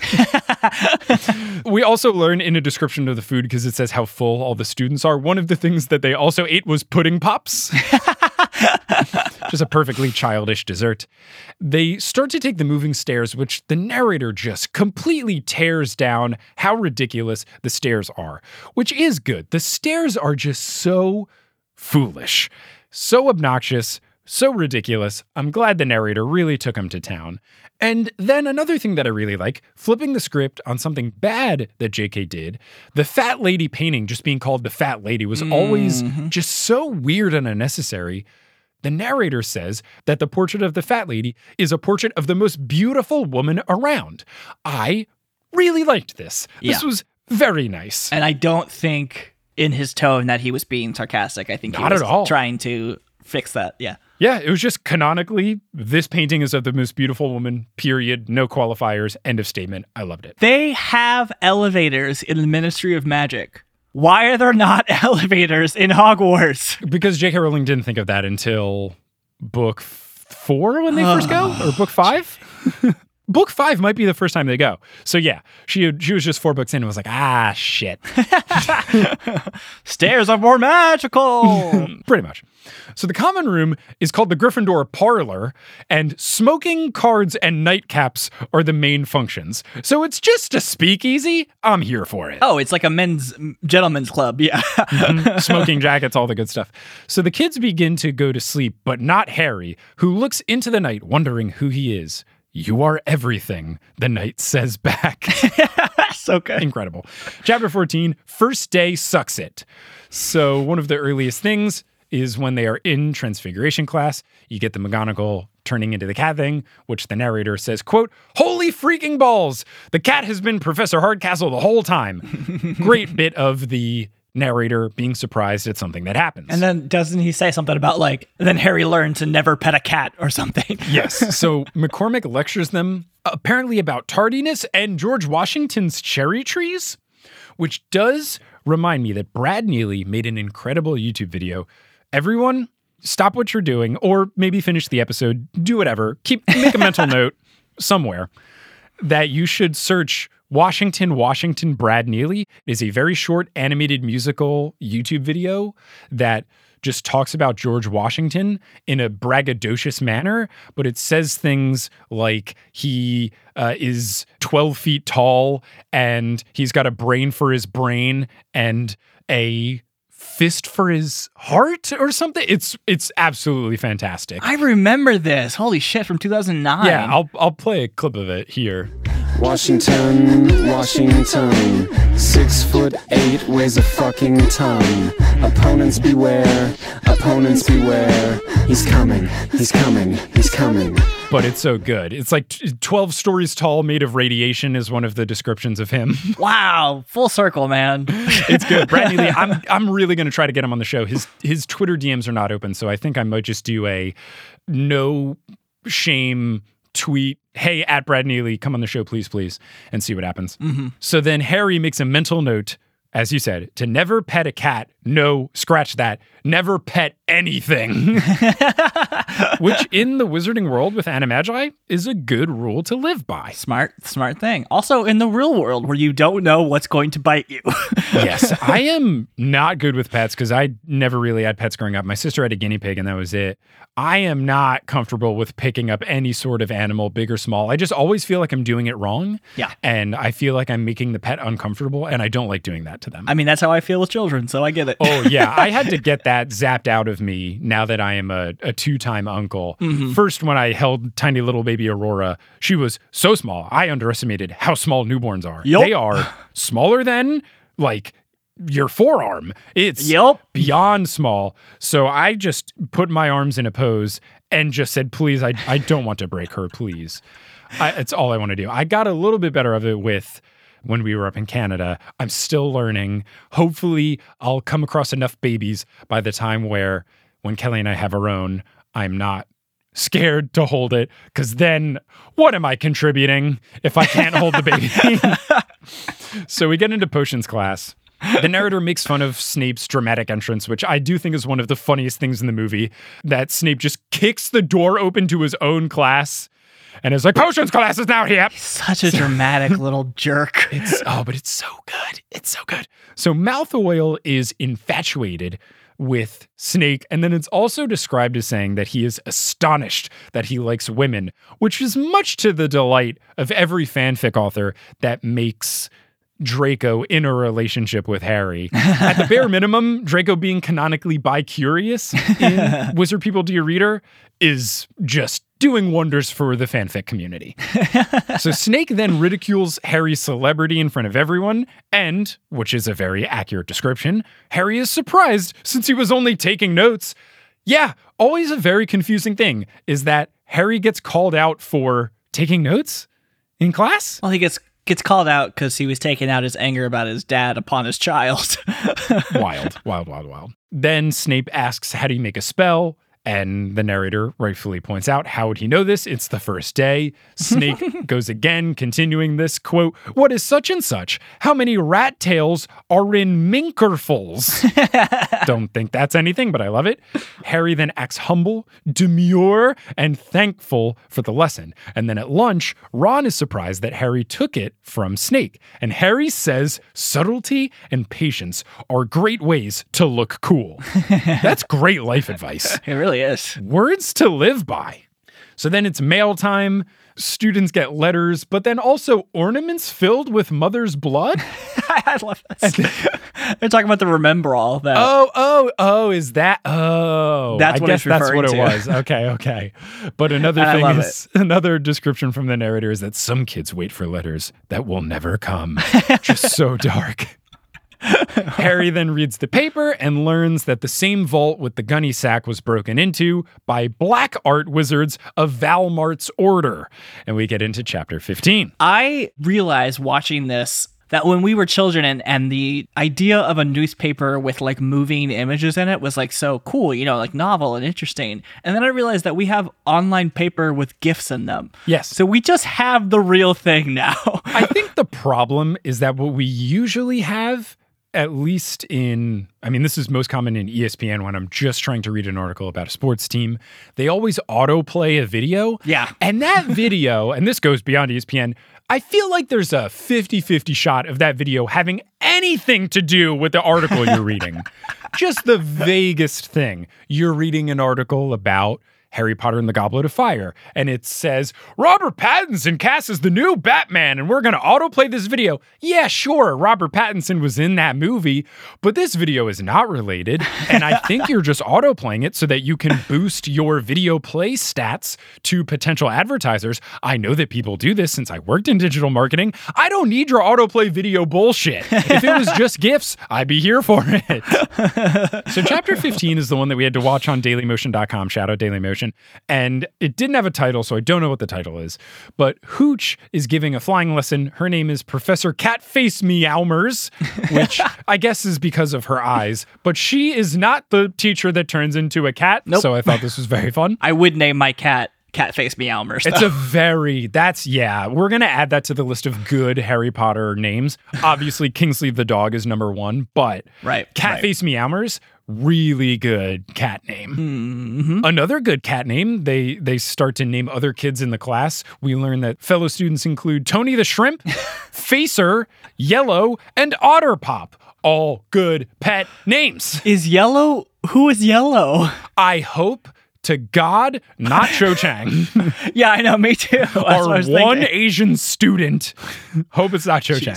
we also learn in a description of the food because it says how full all the students are. One of the things that they also ate was pudding pops. just a perfectly childish dessert. They start to take the moving stairs, which the narrator just completely tears down how ridiculous the stairs are, which is good. The stairs are just so foolish, so obnoxious, so ridiculous. I'm glad the narrator really took him to town. And then another thing that I really like, flipping the script on something bad that JK did, the fat lady painting just being called the fat lady was mm-hmm. always just so weird and unnecessary. The narrator says that the portrait of the fat lady is a portrait of the most beautiful woman around. I really liked this. Yeah. This was very nice. And I don't think in his tone that he was being sarcastic. I think he Not was at all. trying to fix that. Yeah. Yeah, it was just canonically, this painting is of the most beautiful woman, period. No qualifiers, end of statement. I loved it. They have elevators in the Ministry of Magic. Why are there not elevators in Hogwarts? Because J.K. Rowling didn't think of that until book four when they first go, or book five. book five might be the first time they go. So yeah, she she was just four books in and was like, ah, shit, Stairs are more magical. pretty much. So the common room is called the Gryffindor Parlor, and smoking, cards, and nightcaps are the main functions. So it's just a speakeasy. I'm here for it. oh, it's like a men's gentlemen's club. Yeah. smoking jackets, all the good stuff. So the kids begin to go to sleep, but not Harry, who looks into the night, wondering who he is. You are everything, the knight says back. so good. Incredible. Chapter 14 First Day Sucks It. So, one of the earliest things is when they are in transfiguration class, you get the McGonagall turning into the cat thing, which the narrator says, quote, Holy freaking balls! The cat has been Professor Hardcastle the whole time. Great bit of the narrator being surprised at something that happens. And then doesn't he say something about like then Harry learned to never pet a cat or something? Yes. So McCormick lectures them apparently about tardiness and George Washington's cherry trees, which does remind me that Brad Neely made an incredible YouTube video. Everyone, stop what you're doing, or maybe finish the episode, do whatever. Keep make a mental note somewhere that you should search Washington, Washington, Brad Neely. is a very short animated musical YouTube video that just talks about George Washington in a braggadocious manner, but it says things like he uh, is 12 feet tall and he's got a brain for his brain and a fist for his heart or something. It's it's absolutely fantastic. I remember this. Holy shit from 2009. yeah, I'll I'll play a clip of it here. Washington, Washington, six foot eight, weighs a fucking ton. Opponents beware, opponents beware. He's coming, he's coming, he's coming. But it's so good. It's like 12 stories tall, made of radiation, is one of the descriptions of him. Wow, full circle, man. it's good. Brad Neely, I'm I'm really gonna try to get him on the show. His his Twitter DMs are not open, so I think I might just do a no shame tweet. Hey, at Brad Neely, come on the show, please, please, and see what happens. Mm-hmm. So then Harry makes a mental note, as you said, to never pet a cat. No, scratch that. Never pet anything. Which in the wizarding world with Animagi is a good rule to live by. smart, smart thing. Also, in the real world where you don't know what's going to bite you. yes, I am not good with pets because I never really had pets growing up. My sister had a guinea pig, and that was it. I am not comfortable with picking up any sort of animal, big or small. I just always feel like I'm doing it wrong. Yeah. And I feel like I'm making the pet uncomfortable, and I don't like doing that to them. I mean, that's how I feel with children, so I get it. Oh yeah, I had to get that zapped out of me now that I am a, a two-time uncle. Mm-hmm. First, when I held tiny little baby Aurora, she was so small. I underestimated how small newborns are. Yup. They are smaller than like your forearm. It's yep. beyond small. So I just put my arms in a pose and just said, "Please, I I don't want to break her. Please." I, it's all I want to do. I got a little bit better of it with when we were up in Canada. I'm still learning. Hopefully, I'll come across enough babies by the time where when Kelly and I have our own, I'm not scared to hold it because then what am I contributing if I can't hold the baby? so we get into potions class. The narrator makes fun of Snape's dramatic entrance, which I do think is one of the funniest things in the movie. That Snape just kicks the door open to his own class and is like, Potions class is now here. Such a dramatic little jerk. It's oh, but it's so good. It's so good. So mouth oil is infatuated with Snake, and then it's also described as saying that he is astonished that he likes women, which is much to the delight of every fanfic author that makes Draco in a relationship with Harry. At the bare minimum, Draco being canonically bi-curious in Wizard People Dear Reader is just doing wonders for the fanfic community. so Snake then ridicules Harry's celebrity in front of everyone, and, which is a very accurate description, Harry is surprised since he was only taking notes. Yeah, always a very confusing thing is that Harry gets called out for taking notes in class. Well, he gets Gets called out because he was taking out his anger about his dad upon his child. wild, wild, wild, wild. Then Snape asks, How do you make a spell? And the narrator rightfully points out, How would he know this? It's the first day. Snake goes again, continuing this quote What is such and such? How many rat tails are in minkerfuls? Don't think that's anything, but I love it. Harry then acts humble, demure, and thankful for the lesson. And then at lunch, Ron is surprised that Harry took it from Snake. And Harry says subtlety and patience are great ways to look cool. That's great life advice. it really is. Words to live by. So then it's mail time. Students get letters, but then also ornaments filled with mother's blood. I love this. They're talking about the remember all that. Oh, oh, oh, is that? Oh, That's I what guess that's what it to. was. Okay, okay. But another And thing is another description from the narrator is that some kids wait for letters that will never come. Just so dark. Harry then reads the paper and learns that the same vault with the gunny sack was broken into by black art wizards of Valmart's order. And we get into chapter 15. I realize watching this that when we were children and, and the idea of a newspaper with like moving images in it was like so cool, you know, like novel and interesting. And then I realized that we have online paper with GIFs in them. Yes. So we just have the real thing now. I think the problem is that what we usually have, at least in, I mean, this is most common in ESPN when I'm just trying to read an article about a sports team. They always autoplay a video. Yeah. And that video, and this goes beyond ESPN, I feel like there's a 50 50 shot of that video having anything to do with the article you're reading. just the vaguest thing. You're reading an article about. Harry Potter and the Goblet of Fire. And it says, Robert Pattinson cast as the new Batman, and we're going to autoplay this video. Yeah, sure, Robert Pattinson was in that movie, but this video is not related. And I think you're just autoplaying it so that you can boost your video play stats to potential advertisers. I know that people do this since I worked in digital marketing. I don't need your autoplay video bullshit. If it was just GIFs, I'd be here for it. So chapter 15 is the one that we had to watch on dailymotion.com, shout out Dailymotion. And it didn't have a title, so I don't know what the title is. But Hooch is giving a flying lesson. Her name is Professor Catface Meowmers, which I guess is because of her eyes. But she is not the teacher that turns into a cat. Nope. So I thought this was very fun. I would name my cat Catface Meowmers. It's a very that's yeah. We're gonna add that to the list of good Harry Potter names. Obviously, Kingsley the dog is number one, but Right, Catface Meowmers, really good cat name. Mm-hmm. Another good cat name. They they start to name other kids in the class. We learn that fellow students include Tony the Shrimp, Facer, Yellow, and Otter Pop. All good pet names. is yellow? Who is yellow? I hope to God, not Cho Chang. Yeah, I know. Me too. That's our one thinking. Asian student. Hope it's not Cho Chang.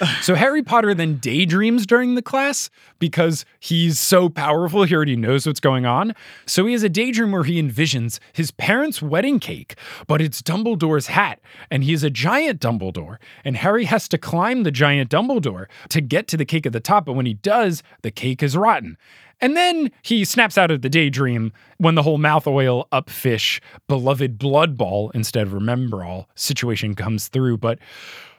So Harry Potter then daydreams during the class because he's so powerful. He already knows what's going on. So he has a daydream where he envisions his parents' wedding cake, but it's Dumbledore's hat, and he's a giant Dumbledore. And Harry has to climb the giant Dumbledore to get to the cake at the top. But when he does, the cake is rotten. And then he snaps out of the daydream when the whole mouth oil up fish, beloved blood ball instead of remember all situation comes through. But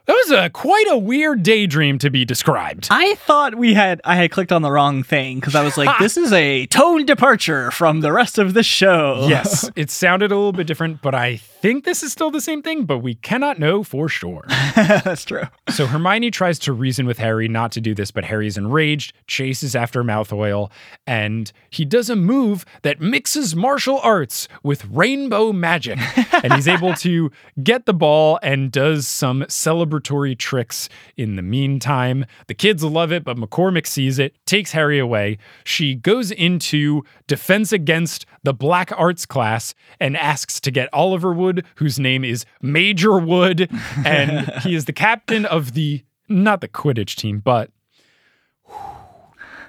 that was a quite a weird daydream to be described. I thought we had I had clicked on the wrong thing because I was like, this is a tone departure from the rest of the show. Yes, it sounded a little bit different, but I think this is still the same thing, but we cannot know for sure. that's true. So Hermione tries to reason with Harry not to do this, but Harry's enraged, chases after mouth oil, and he does a move that mixes martial arts with rainbow magic. and he's able to get the ball and does some celebratory tricks in the meantime. The kids love it, but McCormick sees it, takes Harry away. She goes into defense against the black arts class and asks to get Oliver Wood, whose name is Major Wood, and he is the captain of the not the Quidditch team, but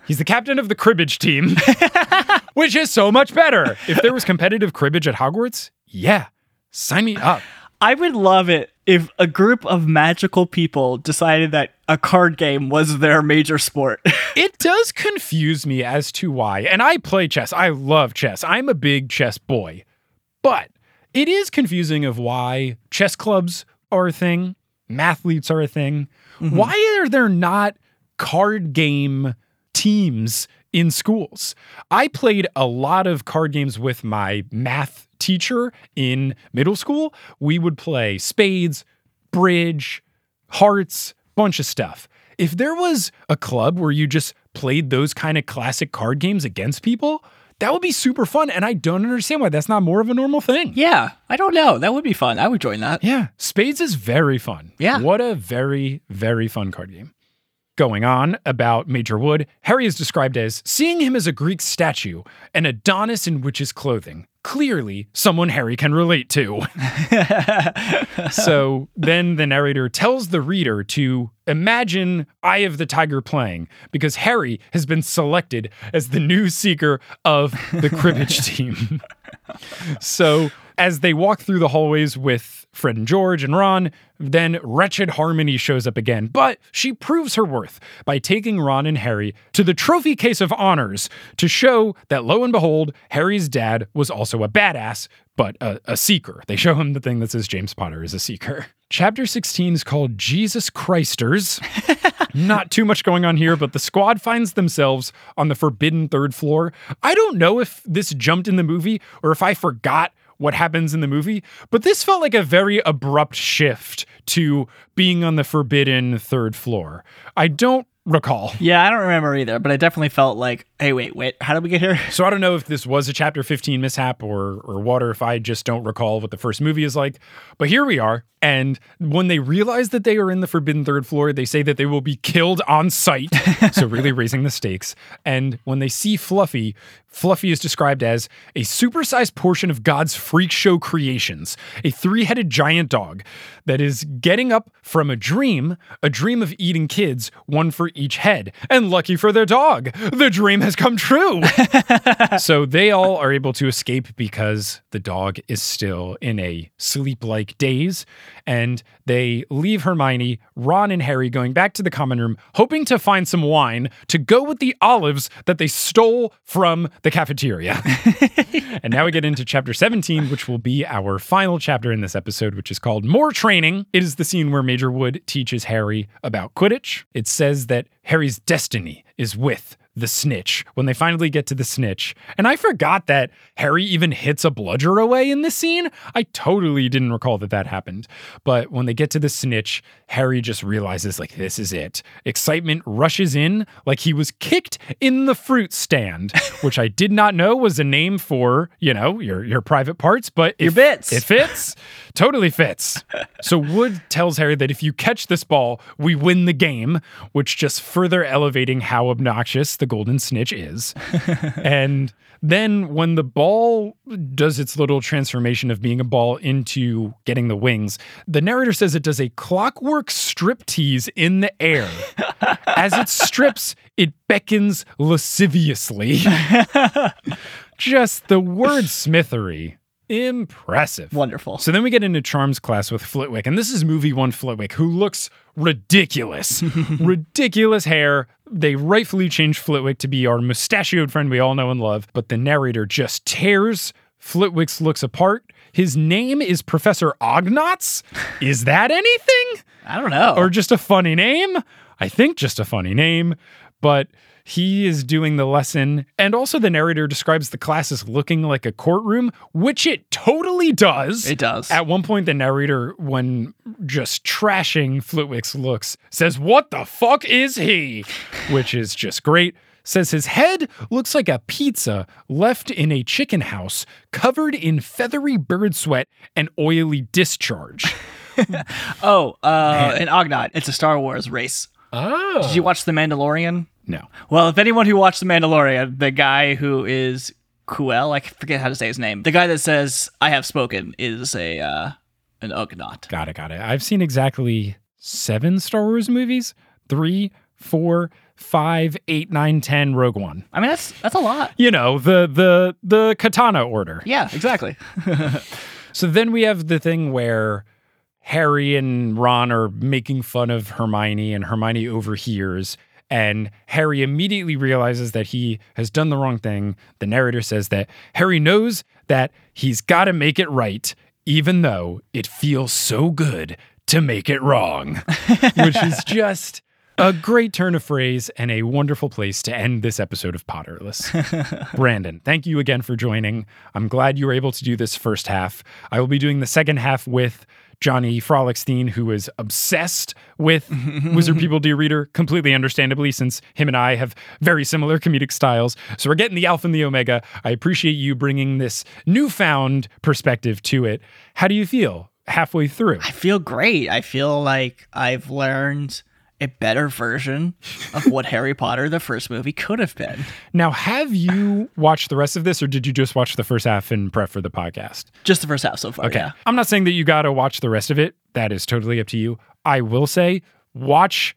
he's the captain of the cribbage team, which is so much better. If there was competitive cribbage at Hogwarts, yeah, sign me up. I would love it if a group of magical people decided that a card game was their major sport. It does confuse me as to why, and I play chess. I love chess. I'm a big chess boy. But it is confusing of why chess clubs are a thing. mathletes are a thing. Mm-hmm. Why are there not card game teams in schools? I played a lot of card games with my math teacher in middle school. We would play spades, bridge, hearts, bunch of stuff. If there was a club where you just played those kind of classic card games against people, that would be super fun. And I don't understand why that's not more of a normal thing. Yeah, I don't know. That would be fun. I would join that. Yeah, Spades is very fun. Yeah. What a very, very fun card game. Going on about Major Wood, Harry is described as seeing him as a Greek statue, an Adonis in witch's clothing. Clearly, someone Harry can relate to. so then the narrator tells the reader to imagine Eye of the Tiger playing because Harry has been selected as the new seeker of the cribbage team. so as they walk through the hallways with Fred and George and Ron, then wretched Harmony shows up again, but she proves her worth by taking Ron and Harry to the trophy case of honors to show that lo and behold, Harry's dad was also a badass, but a, a seeker. They show him the thing that says James Potter is a seeker. Chapter 16 is called Jesus Christers. Not too much going on here, but the squad finds themselves on the forbidden third floor. I don't know if this jumped in the movie or if I forgot what happens in the movie, but this felt like a very abrupt shift to being on the forbidden third floor. I don't recall. Yeah, I don't remember either, but I definitely felt like, hey, wait, wait, how did we get here? So I don't know if this was a chapter 15 mishap or or what, or if I just don't recall what the first movie is like. But here we are. And when they realize that they are in the forbidden third floor, they say that they will be killed on sight. so really raising the stakes. And when they see Fluffy, Fluffy is described as a supersized portion of God's freak show creations, a three-headed giant dog that is getting up from a dream, a dream of eating kids, one for each head. And lucky for their dog, the dream has come true. so they all are able to escape because the dog is still in a sleep like daze. And they leave Hermione, Ron, and Harry going back to the common room, hoping to find some wine to go with the olives that they stole from the cafeteria. and now we get into chapter 17, which will be our final chapter in this episode, which is called More Training. It is the scene where Major Wood teaches Harry about Quidditch. It says that Harry's destiny is with the snitch when they finally get to the snitch. And I forgot that Harry even hits a bludger away in this scene. I totally didn't recall that that happened. But when they get to the snitch, Harry just realizes, like, this is it. Excitement rushes in like he was kicked in the fruit stand, which I did not know was a name for, you know, your, your private parts, but Your if bits. It fits. totally fits. So Wood tells Harry that if you catch this ball, we win the game, which just further elevating how obnoxious the golden snitch is. and then when the ball does its little transformation of being a ball into getting the wings, the narrator says it does a clockwork striptease in the air. As it strips, it beckons lasciviously. Just the word smithery. Impressive. Wonderful. So then we get into Charms class with Flitwick, and this is movie one Flitwick, who looks ridiculous. ridiculous hair. They rightfully changed Flitwick to be our mustachioed friend we all know and love, but the narrator just tears Flitwick's looks apart. His name is Professor Ognotz. Is that anything? I don't know. or just a funny name. I think just a funny name, but he is doing the lesson. And also, the narrator describes the class as looking like a courtroom, which it totally does. It does. At one point, the narrator, when just trashing Flitwick's looks, says, What the fuck is he? Which is just great. Says his head looks like a pizza left in a chicken house, covered in feathery bird sweat and oily discharge. oh, uh, an Ugnaught. It's a Star Wars race. Oh. Did you watch The Mandalorian? No. Well, if anyone who watched The Mandalorian, the guy who is Kuiil, I forget how to say his name, the guy that says "I have spoken" is a uh, an Ugnaught. Got it, got it. I've seen exactly seven Star Wars movies. Three, four, five, eight, nine, ten, Rogue One. I mean, that's that's a lot. You know, the the the katana order. Yeah, exactly. So then we have the thing where Harry and Ron are making fun of Hermione, and Hermione overhears. And Harry immediately realizes that he has done the wrong thing. The narrator says that Harry knows that he's got to make it right, even though it feels so good to make it wrong, which is just a great turn of phrase and a wonderful place to end this episode of Potterless. Brandon, thank you again for joining. I'm glad you were able to do this first half. I will be doing the second half with Johnny Frolickstein, who is obsessed with Wizard People Dear Reader, completely understandably, since him and I have very similar comedic styles. So we're getting the alpha and the omega. I appreciate you bringing this newfound perspective to it. How do you feel halfway through? I feel great. I feel like I've learned a better version of what Harry Potter, the first movie, could have been. Now, have you watched the rest of this, or did you just watch the first half and prep for the podcast? Just the first half so far. Okay. Yeah. I'm not saying that you got to watch the rest of it. That is totally up to you. I will say, watch.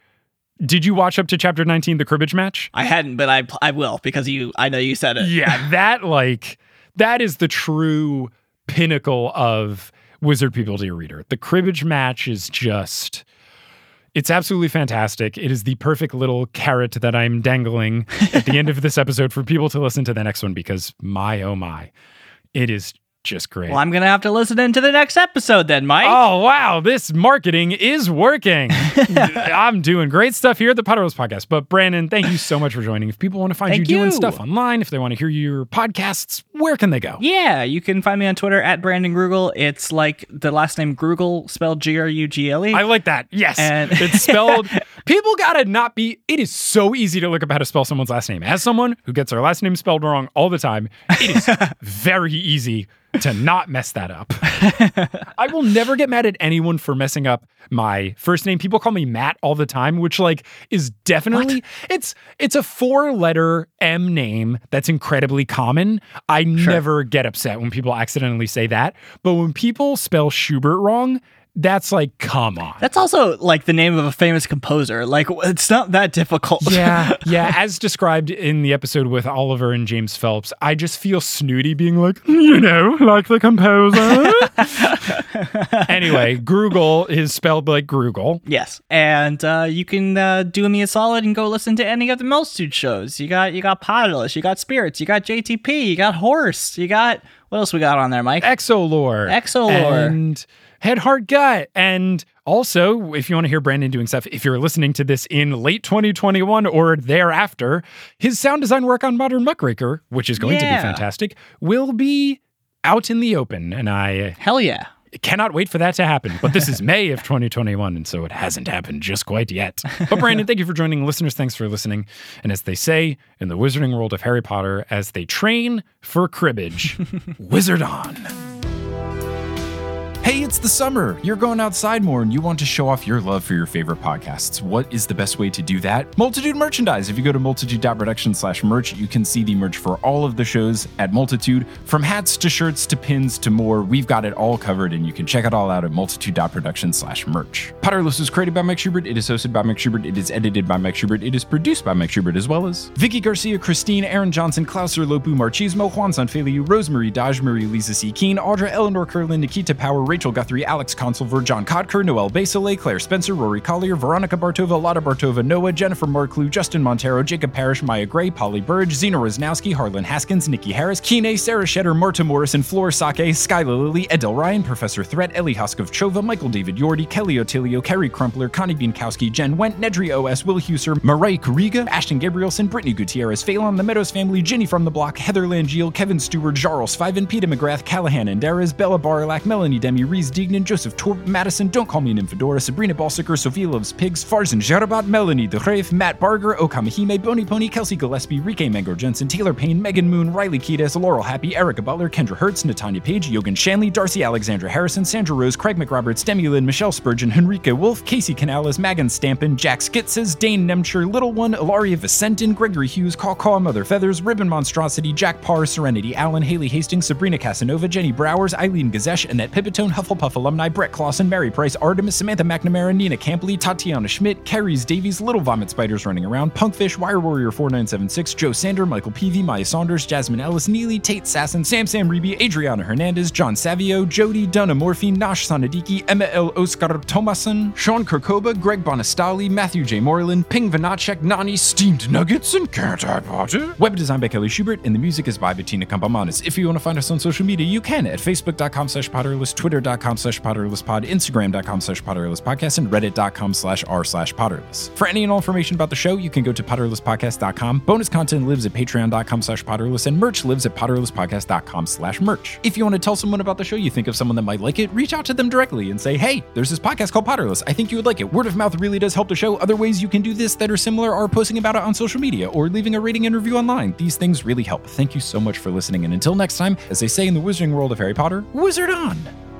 Did you watch up to chapter 19, the cribbage match? I hadn't, but I I will because you. I know you said it. Yeah, that like that is the true pinnacle of Wizard People Dear Reader. The cribbage match is just it's absolutely fantastic. It is the perfect little carrot that I'm dangling at the end of this episode for people to listen to the next one because my oh my, it is just great. Well, I'm gonna have to listen into the next episode then, Mike. Oh wow, this marketing is working. I'm doing great stuff here at the Potterless Podcast. But Brandon, thank you so much for joining. If people want to find Thank you doing stuff online, if they want to hear your podcasts, where can they go? Yeah, you can find me on Twitter at Brandon Grugle. It's like the last name Grugle spelled G R U G L E. I like that. Yes. And- it's spelled. People gotta not be. It is so easy to look up how to spell someone's last name. As someone who gets their last name spelled wrong all the time, it is very easy to not mess that up. I will never get mad at anyone for messing up my first name. People call me Matt all the time, which like is definitely it's it's a four letter M name that's incredibly common. I never get upset when people accidentally say that, but when people spell Schubert wrong, that's like come on. That's also like the name of a famous composer. Like it's not that difficult. yeah, yeah. As described in the episode with Oliver and James Phelps, I just feel snooty being like, you know, like the composer. anyway, Grugle is spelled like Grugle. Yes, and uh, you can uh, do me a solid and go listen to any of the Multitude shows. You got you got Potterless, you got Spirits, you got JTP, you got Horse, you got what else we got on there, Mike? Exolore. Exolore. And Head, Heart, Gut. And also, if you want to hear Brandon doing stuff, if you're listening to this in late 2021 or thereafter, his sound design work on Modern Muckraker, which is going to be fantastic, will be out in the open. And I Hell yeah! cannot wait for that to happen. But this is May of 2021, and so it hasn't happened just quite yet. But Brandon, thank you for joining. Listeners, thanks for listening. And as they say in the wizarding world of Harry Potter, as they train for cribbage, wizard on. Hey, it's the summer. You're going outside more and you want to show off your love for your favorite podcasts. What is the best way to do that? Multitude merchandise. If you go to multitude.production slash merch, you can see the merch for all of the shows at Multitude. From hats to shirts to pins to more, we've got it all covered and you can check it all out at multitude.production slash merch. Potterless is created by Mike Schubert. It is hosted by Mike Schubert. It is edited by Mike Schubert. It is produced by Mike Schubert as well as Vicky Garcia, Christine, Aaron Johnson, Klauser, Lopu, Marchismo, Juan Sanfeliu, Rosemary Dodge, Marie, Lisa C. Keen, Audra, Eleanor Curlin, Nikita Power, Rachel Guthrie, Alex Consulver, John Codker, Noel Basile, Claire Spencer, Rory Collier, Veronica Bartova, Lotta Bartova, Noah, Jennifer Marklew, Justin Montero, Jacob Parrish, Maya Gray, Polly Burge, Zena Rosnowski, Harlan Haskins, Nikki Harris, Kine, Sarah Shetter, Marta Morrison, Flora Sake, Skyla Lilly, Edel Ryan, Professor Threat, Ellie Huskov Chova, Michael David Yordi, Kelly Otilio, Kerry Crumpler, Connie Bienkowski, Jen Went, Nedry OS, Will Huser, Mariah Kariga, Ashton Gabrielson, Brittany Gutierrez, Phelan, The Meadows Family, Ginny from the Block, Heather Langeal, Kevin Stewart, Jarls Fiven, Peter McGrath, Callahan and Darez, Bella Barlack, Melanie Demi, Reese Dignan, Joseph Torp, Madison, Don't Call Me an Infidora, Sabrina Balsiker, Sophia Loves Pigs, Farzan Jarabat, Melanie DeGrave, Matt Barger, Okamahime, Bony Pony, Kelsey Gillespie, Rike Mango Jensen, Taylor Payne, Megan Moon, Riley Kiedis, Laurel Happy, Erica Butler, Kendra Hertz, Natanya Page, Yogan Shanley, Darcy Alexandra Harrison, Sandra Rose, Craig McRoberts, Demi Lynn, Michelle Spurgeon, Henrique Wolf, Casey Canales, Megan Stampin, Jack Skitzes, Dane Nemcher, Little One, Ilaria Vicentin, Gregory Hughes, Caw Caw, Mother Feathers, Ribbon Monstrosity, Jack Parr, Serenity Allen, Haley Hastings, Sabrina Casanova, Jenny Browers, Eileen Gazesh, Annette Pipitone, Hufflepuff alumni, Brett Clausen, Mary Price, Artemis, Samantha McNamara, Nina Campley, Tatiana Schmidt, Carries Davies, Little Vomit Spiders running around, Punkfish, Wire Warrior 4976, Joe Sander, Michael Peavy, Maya Saunders, Jasmine Ellis, Neely, Tate Sasson, Sam Sam Reby, Adriana Hernandez, John Savio, Jody, Donna Morphy, Nosh Sanadiki, Emma L. Oscar Tomason, Sean Kirkoba, Greg Bonastali, Matthew J. Moreland, Ping Vanacek, Nani, Steamed Nuggets, and Can't I Potter. Web design by Kelly Schubert, and the music is by Bettina Campomanes. If you want to find us on social media, you can at facebook.com slash potterless, twitter.com twitter.com slash potterlesspod, instagram.com slash potterlesspodcast, and reddit.com slash r slash potterless. For any and all information about the show, you can go to potterlesspodcast.com. Bonus content lives at patreon.com slash potterless, and merch lives at potterlesspodcast.com slash merch. If you want to tell someone about the show, you think of someone that might like it, reach out to them directly and say, hey, there's this podcast called Potterless. I think you would like it. Word of mouth really does help the show. Other ways you can do this that are similar are posting about it on social media or leaving a rating and review online. These things really help. Thank you so much for listening. And until next time, as they say in the wizarding world of Harry Potter, wizard on!